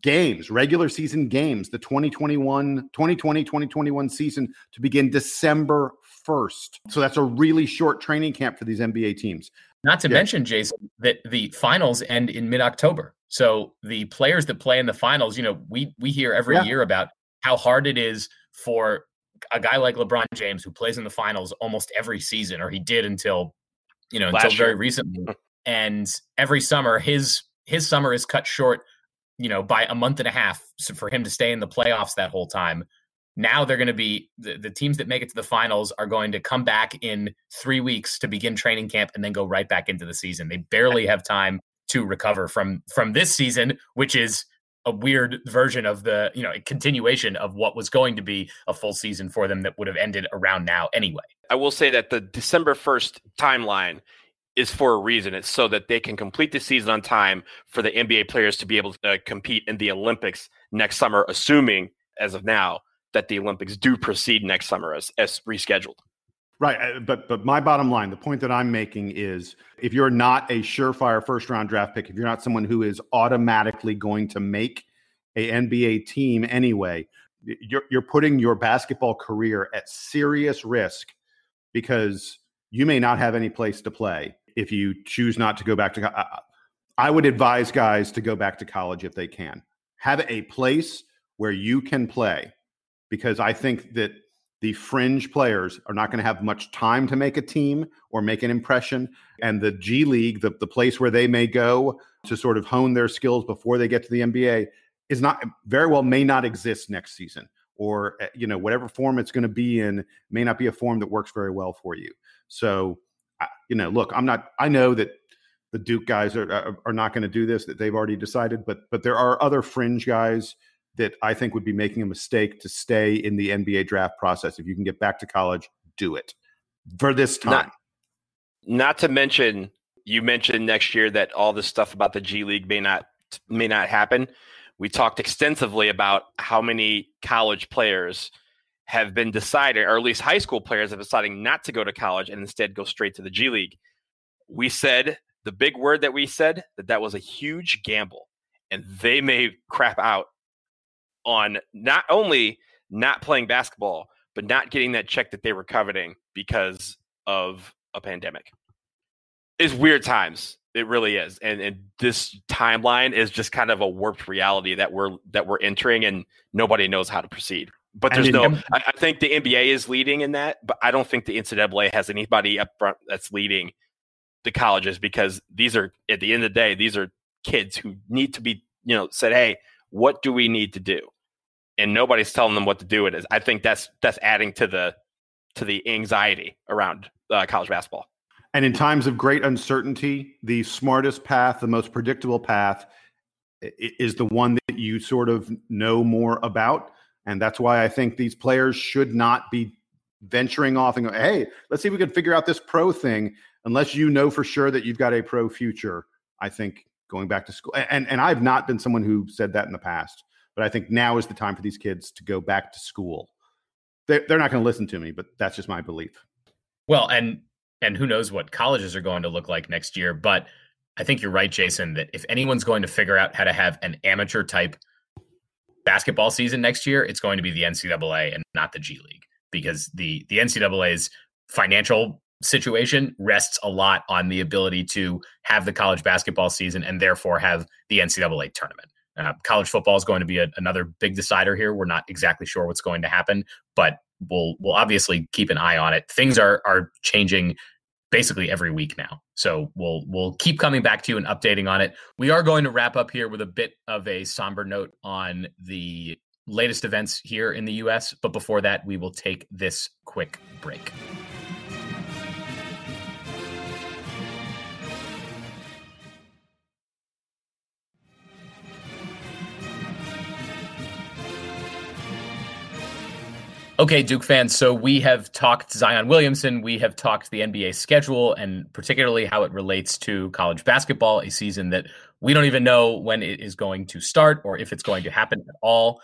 Speaker 4: games, regular season games, the 2021, 2020, 2021 season to begin December 1st. So that's a really short training camp for these NBA teams.
Speaker 3: Not to
Speaker 4: Yeah.
Speaker 3: mention, Jason, that the finals end in mid October. So the players that play in the finals, you know, we we hear every
Speaker 4: Yeah.
Speaker 3: year about how hard it is for a guy like LeBron James who plays in the finals almost every season, or he did until you know until
Speaker 5: Last
Speaker 3: very
Speaker 5: year.
Speaker 3: recently. And every summer, his his summer is cut short, you know, by a month and a half so for him to stay in the playoffs that whole time. Now they're going to be the, the teams that make it to the finals are going to come back in three weeks to begin training camp and then go right back into the season. They barely have time to recover from from this season, which is a weird version of the you know continuation of what was going to be a full season for them that would have ended around now anyway.
Speaker 5: I will say that the December 1st timeline is for a reason. It's so that they can complete the season on time for the NBA players to be able to compete in the Olympics next summer, assuming, as of now, that the Olympics do proceed next summer as, as rescheduled.
Speaker 4: Right, uh, but but my bottom line, the point that I'm making is, if you're not a surefire first round draft pick, if you're not someone who is automatically going to make a NBA team anyway, you're you're putting your basketball career at serious risk because you may not have any place to play if you choose not to go back to. co- I- I would advise guys to go back to college if they can. Have a place where you can play because I think that the fringe players are not going to have much time to make a team or make an impression. And the G League, the, the place where they may go to sort of hone their skills before they get to the NBA, is not very well may not exist next season. Or uh, you know whatever form it's going to be in may not be a form that works very well for you. So you know, look, I'm not. I know that the Duke guys are are, are not going to do this. That they've already decided. But but there are other fringe guys that I think would be making a mistake to stay in the NBA draft process. If you can get back to college, do it for this time.
Speaker 5: Not, not to mention, you mentioned next year that all this stuff about the G League may not may not happen. We talked extensively about how many college players have been decided, or at least high school players have deciding not to go to college and instead go straight to the G League. We said the big word that we said that that was a huge gamble, and they may crap out on not only not playing basketball, but not getting that check that they were coveting because of a pandemic. It's weird times. It really is. And and this timeline is just kind of a warped reality that we're that we're entering and nobody knows how to proceed. But there's no I, I think the NBA is leading in that, but I don't think the NCAA has anybody up front that's leading the colleges because these are at the end of the day, these are kids who need to be, you know, said, Hey, what do we need to do? And nobody's telling them what to do it is. I think that's that's adding to the to the anxiety around uh, college basketball.
Speaker 4: And in times of great uncertainty, the smartest path, the most predictable path is the one that you sort of know more about. And that's why I think these players should not be venturing off and go, hey, let's see if we can figure out this pro thing. Unless you know for sure that you've got a pro future, I think going back to school. And, and I've not been someone who said that in the past, but I think now is the time for these kids to go back to school. They're, they're not going to listen to me, but that's just my belief.
Speaker 3: Well, and and who knows what colleges are going to look like next year, but I think you're right, Jason, that if anyone's going to figure out how to have an amateur type basketball season next year, it's going to be the NCAA and not the G League because the the NCAA's financial situation rests a lot on the ability to have the college basketball season and therefore have the NCAA tournament. Uh, college football is going to be a, another big decider here. We're not exactly sure what's going to happen, but we'll we'll obviously keep an eye on it. Things are are changing basically every week now. So we'll we'll keep coming back to you and updating on it. We are going to wrap up here with a bit of a somber note on the latest events here in the US, but before that we will take this quick break. Okay, Duke fans. So we have talked Zion Williamson. We have talked the NBA schedule and particularly how it relates to college basketball, a season that we don't even know when it is going to start or if it's going to happen at all.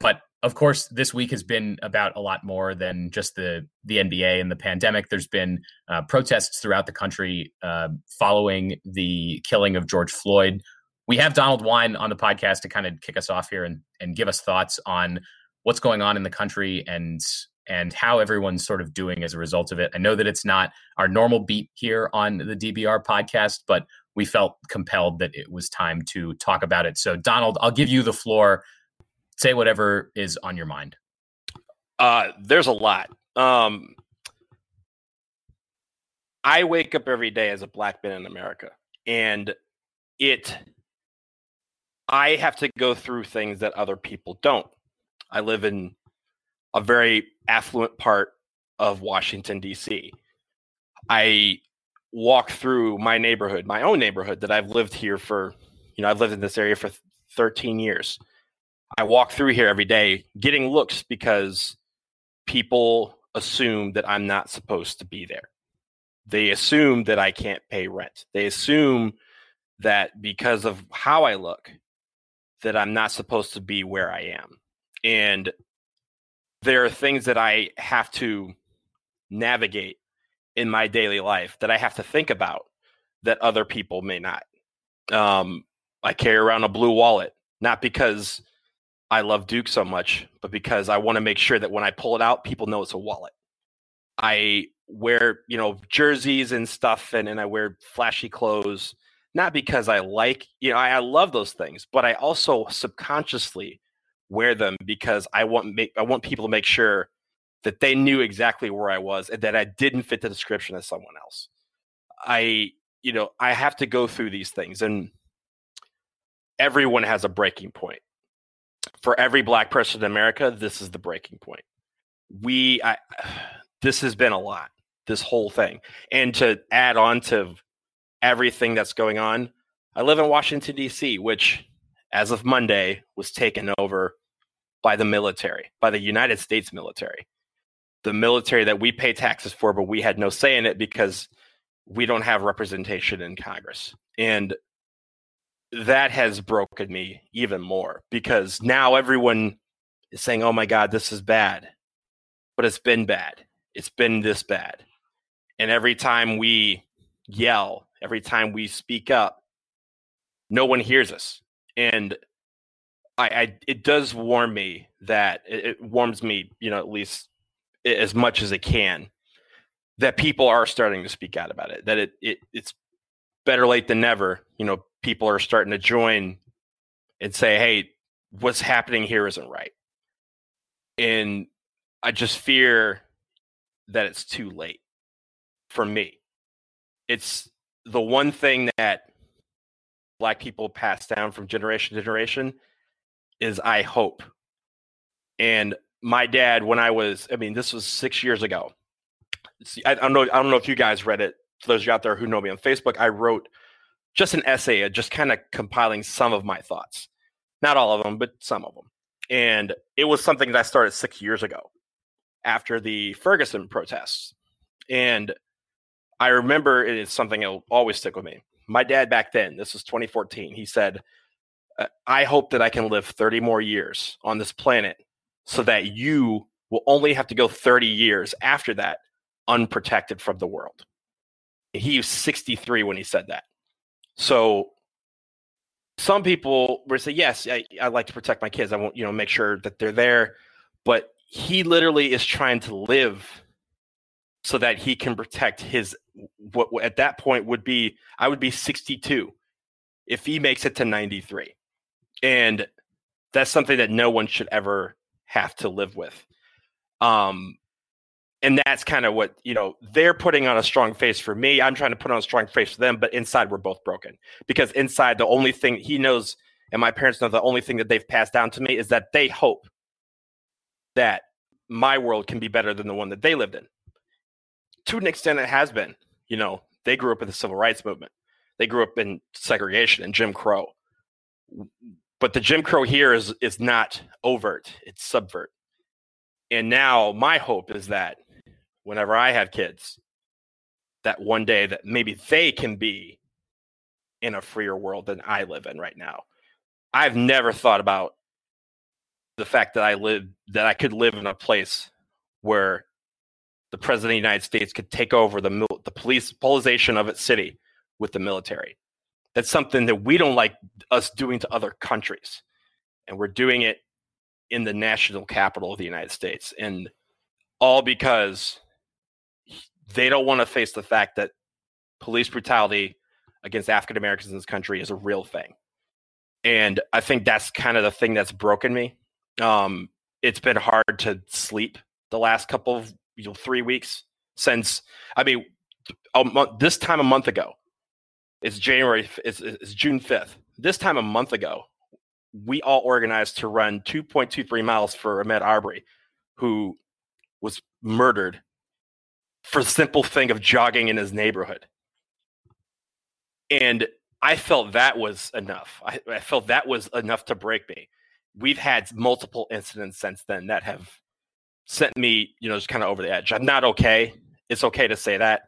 Speaker 3: But of course, this week has been about a lot more than just the the NBA and the pandemic. There's been uh, protests throughout the country uh, following the killing of George Floyd. We have Donald Wine on the podcast to kind of kick us off here and, and give us thoughts on what's going on in the country and and how everyone's sort of doing as a result of it. I know that it's not our normal beat here on the DBR podcast, but we felt compelled that it was time to talk about it. So, Donald, I'll give you the floor. Say whatever is on your mind.
Speaker 5: Uh, there's a lot. Um, I wake up every day as a black man in America, and it. I have to go through things that other people don't. I live in a very affluent part of Washington, D.C. I walk through my neighborhood, my own neighborhood that I've lived here for, you know, I've lived in this area for 13 years. I walk through here every day getting looks because people assume that I'm not supposed to be there. They assume that I can't pay rent. They assume that because of how I look, that I'm not supposed to be where I am. And there are things that I have to navigate in my daily life that I have to think about that other people may not. Um, I carry around a blue wallet, not because I love Duke so much, but because I want to make sure that when I pull it out, people know it's a wallet. I wear, you know, jerseys and stuff, and, and I wear flashy clothes, not because I like, you know, I, I love those things, but I also subconsciously wear them because I want make I want people to make sure that they knew exactly where I was and that I didn't fit the description of someone else. I, you know, I have to go through these things and everyone has a breaking point. For every black person in America, this is the breaking point. We I this has been a lot, this whole thing. And to add on to everything that's going on, I live in Washington D.C., which as of Monday, was taken over by the military, by the United States military. The military that we pay taxes for, but we had no say in it because we don't have representation in Congress. And that has broken me even more because now everyone is saying, oh my God, this is bad. But it's been bad. It's been this bad. And every time we yell, every time we speak up, no one hears us and I, I it does warm me that it, it warms me, you know, at least as much as it can, that people are starting to speak out about it. That it, it it's better late than never. You know, people are starting to join and say, "Hey, what's happening here isn't right." And I just fear that it's too late for me. It's the one thing that black people pass down from generation to generation is I hope. And my dad, when I was, I mean, this was six years ago. I, I don't know. I don't know if you guys read it. For those of you out there who know me on Facebook, I wrote just an essay, just kind of compiling some of my thoughts. Not all of them, but some of them. And it was something that I started six years ago after the Ferguson protests. And I remember it is something that'll always stick with me my dad back then, this was 2014, he said, uh, I hope that I can live 30 more years on this planet so that you will only have to go 30 years after that unprotected from the world. He was 63 when he said that. So some people would say, yes, I, I like to protect my kids. I want, you know, make sure that they're there. But he literally is trying to live so that he can protect his what at that point would be I would be 62 if he makes it to 93. And that's something that no one should ever have to live with. Um and that's kind of what, you know, they're putting on a strong face for me. I'm trying to put on a strong face for them, but inside we're both broken. Because inside the only thing he knows and my parents know the only thing that they've passed down to me is that they hope that my world can be better than the one that they lived in to an extent it has been. You know, they grew up in the civil rights movement. They grew up in segregation and Jim Crow. But the Jim Crow here is is not overt, it's subvert. And now my hope is that whenever I have kids, that one day that maybe they can be in a freer world than I live in right now. I've never thought about the fact that I live that I could live in a place where the president of the United States could take over the the police politicization of its city with the military. That's something that we don't like us doing to other countries, and we're doing it in the national capital of the United States. And all because they don't want to face the fact that police brutality against African Americans in this country is a real thing. And I think that's kind of the thing that's broken me. Um, it's been hard to sleep the last couple of you know, three weeks since. I mean, month, this time a month ago, it's January. It's, it's June fifth. This time a month ago, we all organized to run 2.23 miles for Ahmaud Arbery, who was murdered for the simple thing of jogging in his neighborhood. And I felt that was enough. I, I felt that was enough to break me. We've had multiple incidents since then that have sent me, you know, just kind of over the edge. I'm not okay. It's okay to say that.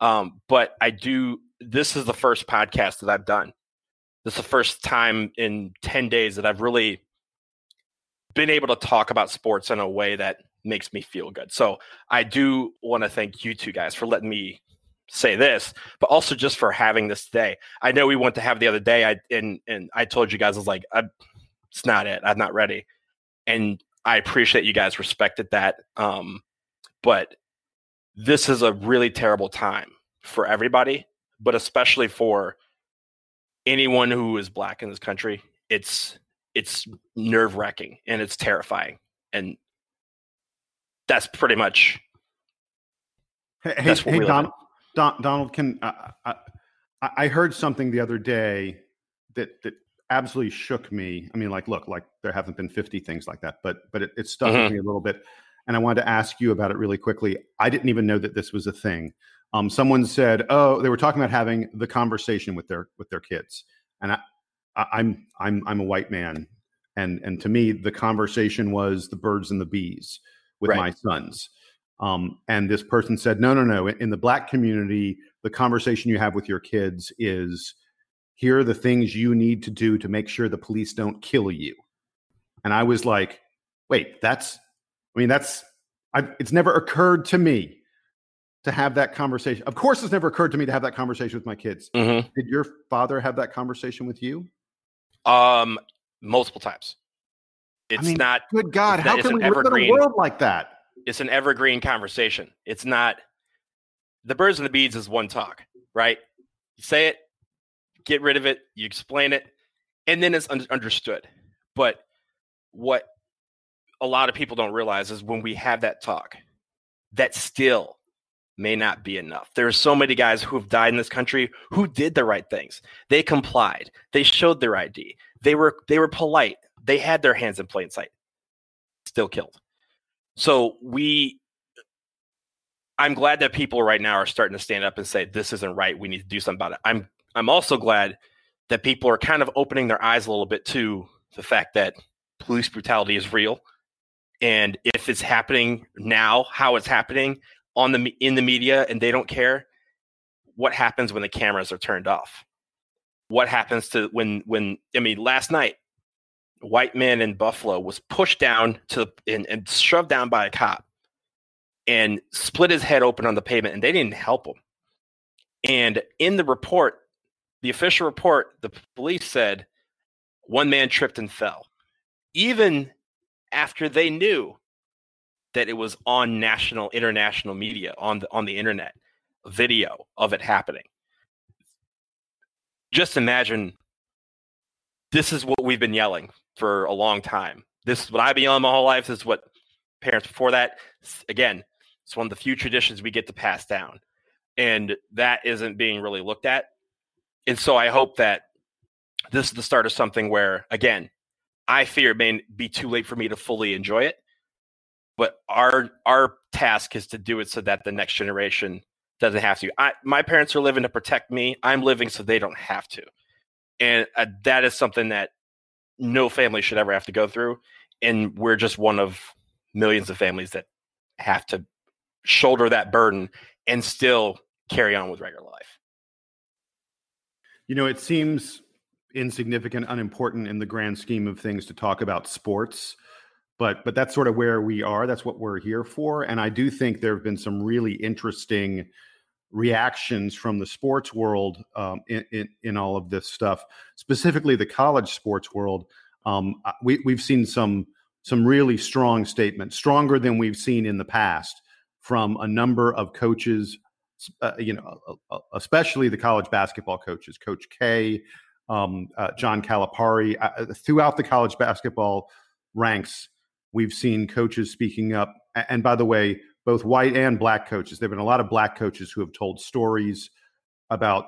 Speaker 5: Um, but I do, this is the first podcast that I've done. This is the first time in 10 days that I've really been able to talk about sports in a way that makes me feel good. So I do want to thank you two guys for letting me say this, but also just for having this day. I know we went to have the other day. I and and I told you guys I was like, I, it's not it. I'm not ready, and I appreciate you guys respected that. Um, but this is a really terrible time for everybody, but especially for anyone who is black in this country. It's it's nerve wracking and it's terrifying, and that's pretty much.
Speaker 4: Hey, hey, hey Don, Don, Donald, can uh, I, I heard something the other day that that absolutely shook me. I mean, like, look, like there haven't been fifty things like that, but but it, it stuck mm-hmm. with me a little bit, and I wanted to ask you about it really quickly. I didn't even know that this was a thing. Um, someone said, "Oh, they were talking about having the conversation with their with their kids," and I, I I'm I'm I'm a white man, and and to me, the conversation was the birds and the bees with right. my sons. Um, and this person said, no, no, no. In the black community, the conversation you have with your kids is here are the things you need to do to make sure the police don't kill you. And I was like, wait, that's, I mean, that's, I, it's never occurred to me to have that conversation. Of course, it's never occurred to me to have that conversation with my kids. Mm-hmm. Did your father have that conversation with you?
Speaker 5: Um, multiple times. It's I mean, not.
Speaker 4: Good God, how can we live in a world like that?
Speaker 5: It's an evergreen conversation. It's not. The birds and the bees is one talk, right? You say it, get rid of it, you explain it, and then it's un- understood. But what a lot of people don't realize is when we have that talk, that still may not be enough. There are so many guys who have died in this country who did the right things. They complied. They showed their ID. They were they were polite they had their hands in plain sight, still killed. So we, I'm glad that people right now are starting to stand up and say this isn't right. We need to do something about it. I'm I'm also glad that people are kind of opening their eyes a little bit to the fact that police brutality is real, and if it's happening now, how it's happening on the in the media, and they don't care. What happens when the cameras are turned off? What happens to when when I mean last night white man in Buffalo was pushed down to and, and shoved down by a cop and split his head open on the pavement, and they didn't help him. And in the report, the official report, the police said one man tripped and fell, even after they knew that it was on national, international media on the on the internet, video of it happening. Just imagine this is what we've been yelling for a long time. This is what I've been yelling my whole life. This is what parents before that. Again, it's one of the few traditions we get to pass down, and that isn't being really looked at. And so I hope that this is the start of something where, again, I fear it may be too late for me to fully enjoy it, but our our task is to do it so that the next generation doesn't have to. I, my parents are living to protect me. I'm living so they don't have to, and uh, that is something that no family should ever have to go through. And we're just one of millions of families that have to shoulder that burden and still carry on with regular life.
Speaker 4: You know, it seems insignificant, unimportant in the grand scheme of things to talk about sports, but but that's sort of where we are. That's what we're here for. And I do think there have been some really interesting reactions from the sports world um, in, in, in, all of this stuff, specifically the college sports world. Um, we, we've seen some some really strong statements, stronger than we've seen in the past from a number of coaches, uh, you know, uh, uh, especially the college basketball coaches, Coach K, um, uh, John Calipari. Uh, throughout the college basketball ranks, we've seen coaches speaking up. And by the way, both white and black coaches. There have been a lot of black coaches who have told stories about,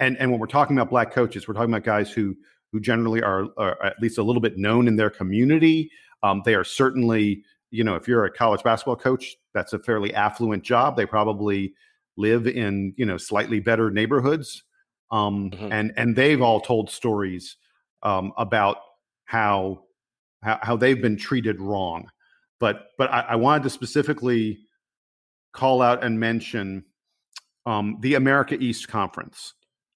Speaker 4: and, and when we're talking about black coaches, we're talking about guys who who generally are, are at least a little bit known in their community. Um, they are certainly, you know, if you're a college basketball coach, that's a fairly affluent job. They probably live in, you know, slightly better neighborhoods. Um, mm-hmm. and and they've all told stories um, about how, how, how they've been treated wrong. But but I, I wanted to specifically call out and mention um, the America East Conference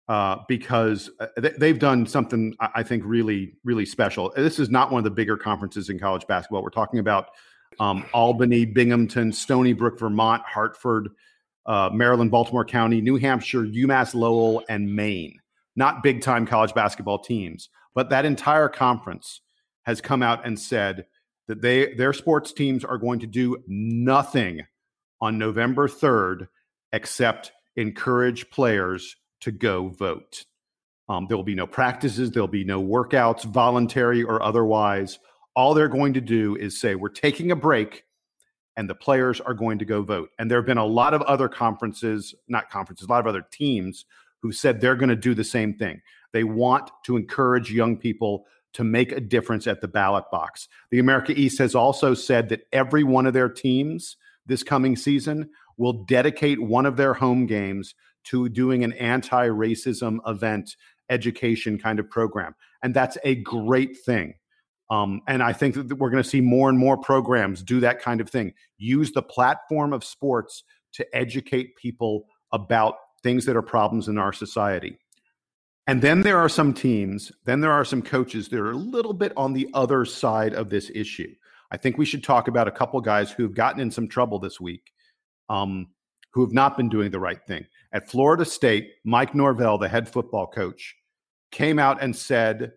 Speaker 4: uh, because uh, they've done something I think really, really special. This is not one of the bigger conferences in college basketball. We're talking about um, Albany, Binghamton, Stony Brook, Vermont, Hartford, uh, Maryland, Baltimore County, New Hampshire, UMass Lowell, and Maine. Not big time college basketball teams, but that entire conference has come out and said that they their sports teams are going to do nothing on November 3rd except encourage players to go vote. Um, there will be no practices, there'll be no workouts, voluntary or otherwise. All they're going to do is say, We're taking a break, and the players are going to go vote. And there have been a lot of other conferences, not conferences, a lot of other teams who said they're going to do the same thing. They want to encourage young people to make a difference at the ballot box. The America East has also said that every one of their teams this coming season will dedicate one of their home games to doing an anti racism event education kind of program. And that's a great thing. Um, and I think that we're going to see more and more programs do that kind of thing. Use the platform of sports to educate people about things that are problems in our society. And then there are some teams, then there are some coaches that are a little bit on the other side of this issue. I think we should talk about a couple guys who've gotten in some trouble this week, um, who have not been doing the right thing. At Florida State, Mike Norvell, the head football coach, came out and said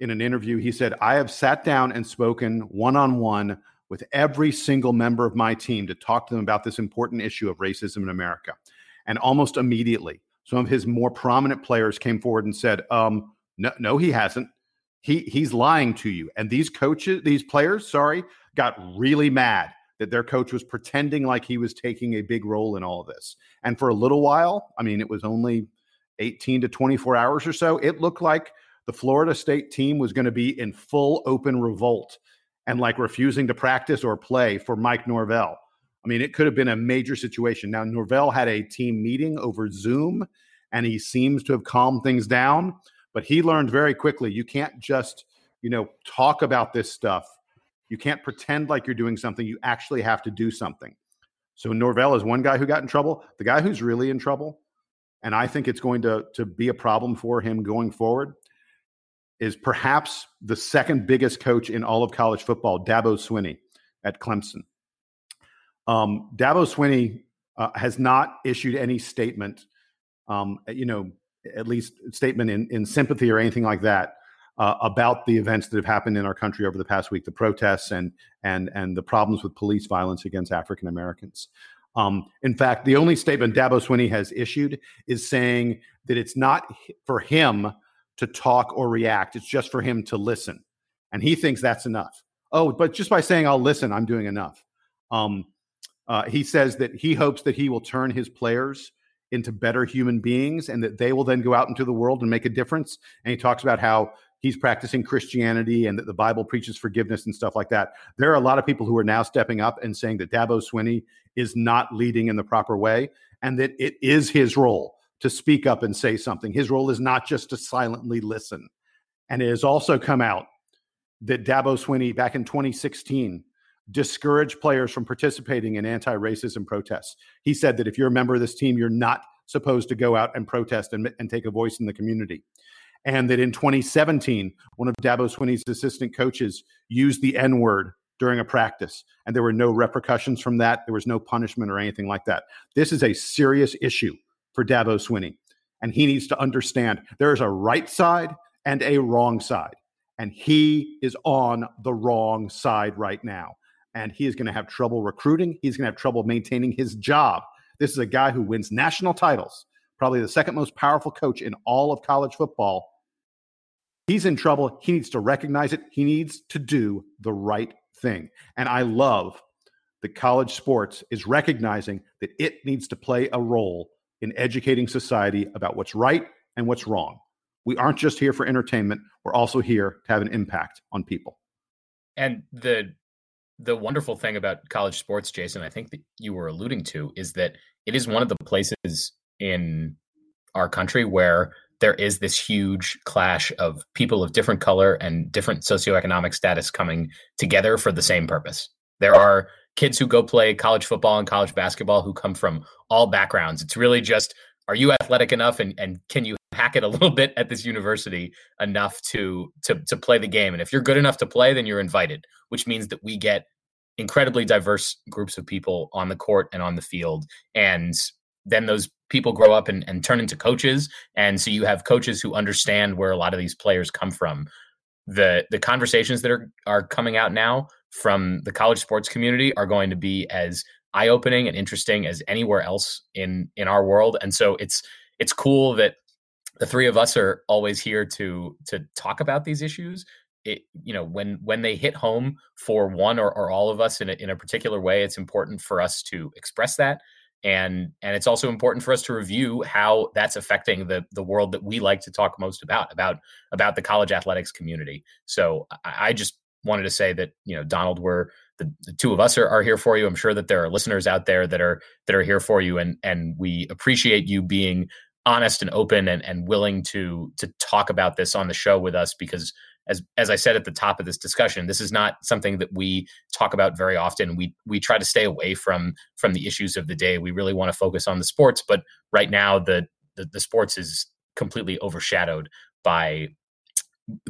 Speaker 4: in an interview, he said, I have sat down and spoken one on one with every single member of my team to talk to them about this important issue of racism in America. And almost immediately, some of his more prominent players came forward and said, um, no, no, he hasn't. He he's lying to you. And these coaches, these players, sorry, got really mad that their coach was pretending like he was taking a big role in all of this. And for a little while, I mean, it was only 18 to 24 hours or so, it looked like the Florida State team was going to be in full open revolt and like refusing to practice or play for Mike Norvell. I mean, it could have been a major situation. Now, Norvell had a team meeting over Zoom and he seems to have calmed things down, but he learned very quickly you can't just, you know, talk about this stuff you can't pretend like you're doing something. You actually have to do something. So Norvell is one guy who got in trouble. The guy who's really in trouble, and I think it's going to, to be a problem for him going forward, is perhaps the second biggest coach in all of college football, Dabo Swinney at Clemson. Um, Dabo Swinney uh, has not issued any statement, um, you know, at least statement in, in sympathy or anything like that uh, about the events that have happened in our country over the past week, the protests and and and the problems with police violence against African Americans. Um, in fact, the only statement Dabo Swinney has issued is saying that it's not for him to talk or react; it's just for him to listen, and he thinks that's enough. Oh, but just by saying I'll listen, I'm doing enough. Um, uh, he says that he hopes that he will turn his players into better human beings and that they will then go out into the world and make a difference. And he talks about how he's practicing Christianity and that the Bible preaches forgiveness and stuff like that. There are a lot of people who are now stepping up and saying that Dabo Swinney is not leading in the proper way and that it is his role to speak up and say something. His role is not just to silently listen. And it has also come out that Dabo Swinney back in 2016 discouraged players from participating in anti-racism protests. He said that if you're a member of this team, you're not supposed to go out and protest and, and take a voice in the community and that in 2017, one of Dabo Swinney's assistant coaches used the N word during a practice, and there were no repercussions from that. There was no punishment or anything like that. This is a serious issue for Dabo Swinney, and he needs to understand there is a right side and a wrong side. And he is on the wrong side right now. And he is going to have trouble recruiting. He's going to have trouble maintaining his job. This is a guy who wins national titles, probably the second most powerful coach in all of college football. He's in trouble. He needs to recognize it. He needs to do the right thing. And I love that college sports is recognizing that it needs to play a role in educating society about what's right and what's wrong. We aren't just here for entertainment, we're also here to have an impact on people.
Speaker 3: And the the wonderful thing about college sports, Jason, I think that you were alluding to is that it is one of the places in our country where there is this huge clash of people of different color and different socioeconomic status coming together for the same purpose. There are kids who go play college football and college basketball who come from all backgrounds. It's really just are you athletic enough and, and can you hack it a little bit at this university enough to, to to play the game? And if you're good enough to play, then you're invited, which means that we get incredibly diverse groups of people on the court and on the field. And then those people grow up and, and turn into coaches. And so you have coaches who understand where a lot of these players come from. The the conversations that are are coming out now from the college sports community are going to be as eye opening and interesting as anywhere else in in our world. And so it's it's cool that the three of us are always here to to talk about these issues. It you know when when they hit home for one or, or all of us in a, in a particular way, it's important for us to express that and and it's also important for us to review how that's affecting the the world that we like to talk most about about about the college athletics community so i, I just wanted to say that you know donald we're the, the two of us are, are here for you i'm sure that there are listeners out there that are that are here for you and and we appreciate you being honest and open and, and willing to to talk about this on the show with us because as as I said at the top of this discussion, this is not something that we talk about very often. We we try to stay away from from the issues of the day. We really want to focus on the sports, but right now the the, the sports is completely overshadowed by,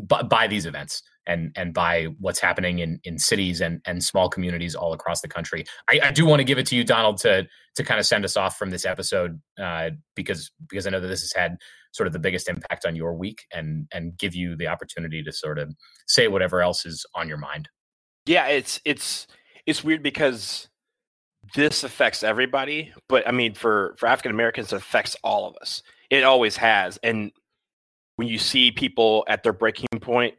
Speaker 3: by by these events and and by what's happening in in cities and and small communities all across the country. I, I do want to give it to you, Donald, to to kind of send us off from this episode uh, because because I know that this has had sort of the biggest impact on your week and and give you the opportunity to sort of say whatever else is on your mind.
Speaker 5: Yeah, it's it's it's weird because this affects everybody, but I mean for for African Americans it affects all of us. It always has. And when you see people at their breaking point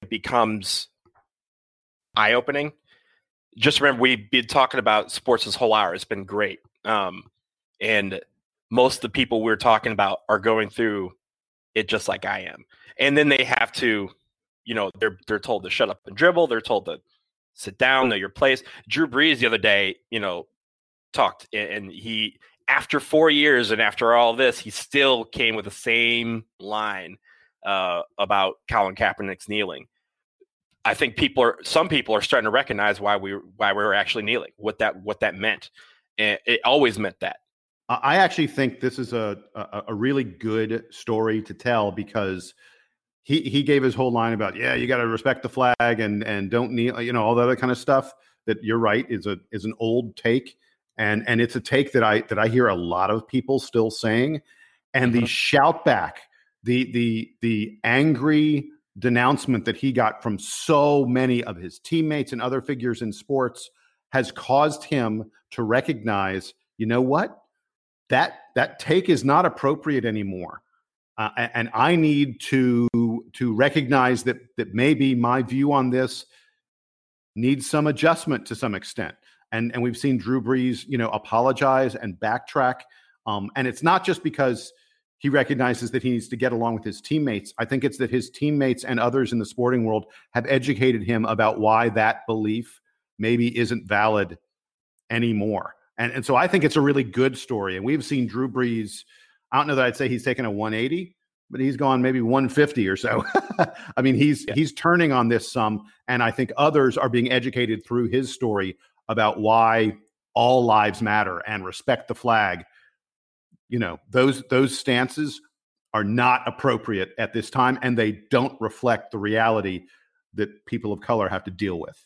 Speaker 5: it becomes eye opening. Just remember, we've been talking about sports this whole hour. It's been great. Um, and most of the people we're talking about are going through it just like I am. And then they have to, you know, they're they're told to shut up and dribble. They're told to sit down, know your place. Drew Brees the other day, you know, talked and he after four years and after all this, he still came with the same line uh, about Colin Kaepernick's kneeling. I think people are some people are starting to recognize why we why we were actually kneeling, what that what that meant. And it always meant that.
Speaker 4: I actually think this is a, a, a really good story to tell because he he gave his whole line about yeah you got to respect the flag and and don't kneel you know all that other kind of stuff that you're right is a is an old take and and it's a take that I that I hear a lot of people still saying and mm-hmm. the shout back the the the angry denouncement that he got from so many of his teammates and other figures in sports has caused him to recognize, you know what? That that take is not appropriate anymore. Uh, and I need to to recognize that that maybe my view on this needs some adjustment to some extent. And and we've seen Drew Brees, you know, apologize and backtrack. Um, and it's not just because he recognizes that he needs to get along with his teammates. I think it's that his teammates and others in the sporting world have educated him about why that belief maybe isn't valid anymore. And, and so I think it's a really good story. And we've seen Drew Brees, I don't know that I'd say he's taken a 180, but he's gone maybe 150 or so. I mean, he's yeah. he's turning on this some, and I think others are being educated through his story about why all lives matter and respect the flag you know those those stances are not appropriate at this time and they don't reflect the reality that people of color have to deal with.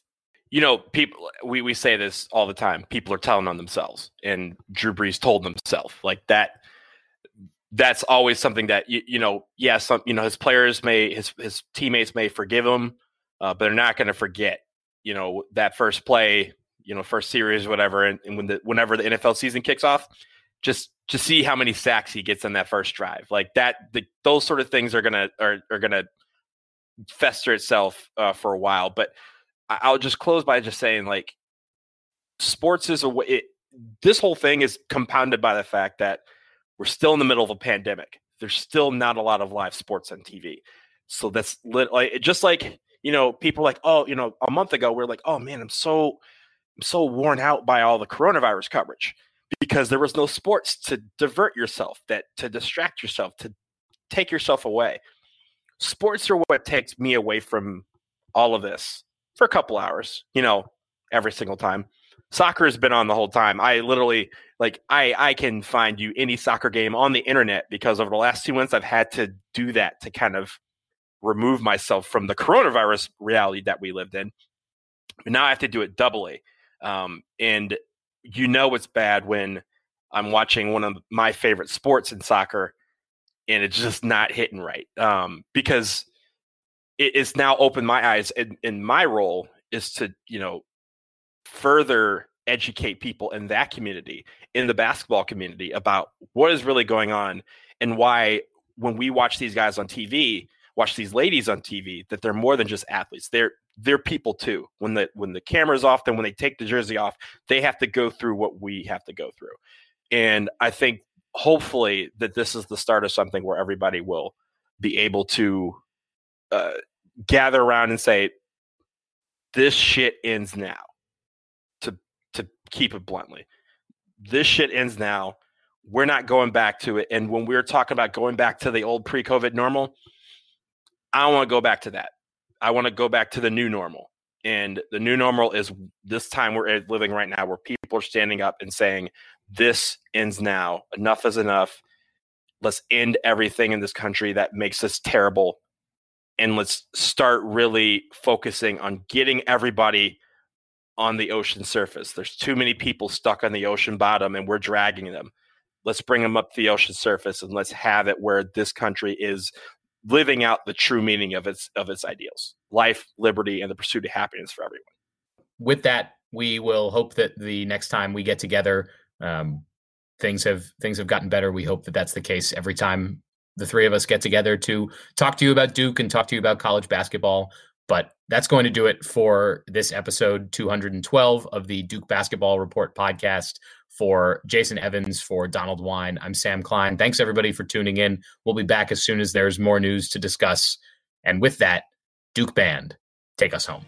Speaker 5: You know people we, we say this all the time people are telling on themselves and drew brees told himself like that that's always something that you, you know, yeah, some you know his players may his his teammates may forgive him, uh, but they're not going to forget you know that first play, you know, first series, whatever, and, and when the whenever the NFL season kicks off, just to see how many sacks he gets on that first drive, like that, the, those sort of things are gonna are are gonna fester itself uh, for a while. But I'll just close by just saying, like, sports is a way. It, this whole thing is compounded by the fact that we're still in the middle of a pandemic. There's still not a lot of live sports on TV. So that's lit, like just like you know, people like, oh, you know, a month ago we're like, oh man, I'm so I'm so worn out by all the coronavirus coverage because there was no sports to divert yourself, that to distract yourself, to take yourself away. Sports are what takes me away from all of this for a couple hours, you know, every single time. Soccer has been on the whole time. I literally like I I can find you any soccer game on the internet because over the last two months I've had to do that to kind of remove myself from the coronavirus reality that we lived in. But now I have to do it doubly. Um, and you know it's bad when I'm watching one of my favorite sports in soccer and it's just not hitting right. Um, because it, it's now opened my eyes and, and my role is to, you know, further educate people in that community, in the basketball community about what is really going on and why when we watch these guys on TV, watch these ladies on TV, that they're more than just athletes. They're they're people too. When the when the camera's off, then when they take the jersey off, they have to go through what we have to go through. And I think hopefully that this is the start of something where everybody will be able to uh, gather around and say, "This shit ends now." to to keep it bluntly. This shit ends now. We're not going back to it. And when we are talking about going back to the old pre COVID normal, I don't want to go back to that. I want to go back to the new normal. And the new normal is this time we're living right now where people are standing up and saying, This ends now. Enough is enough. Let's end everything in this country that makes us terrible. And let's start really focusing on getting everybody on the ocean surface. There's too many people stuck on the ocean bottom and we're dragging them. Let's bring them up to the ocean surface and let's have it where this country is living out the true meaning of its of its ideals. Life, liberty and the pursuit of happiness for everyone.
Speaker 3: With that, we will hope that the next time we get together um, things have things have gotten better. We hope that that's the case every time the three of us get together to talk to you about Duke and talk to you about college basketball. But that's going to do it for this episode 212 of the Duke Basketball Report podcast. For Jason Evans, for Donald Wine, I'm Sam Klein. Thanks everybody for tuning in. We'll be back as soon as there's more news to discuss. And with that, Duke Band, take us home.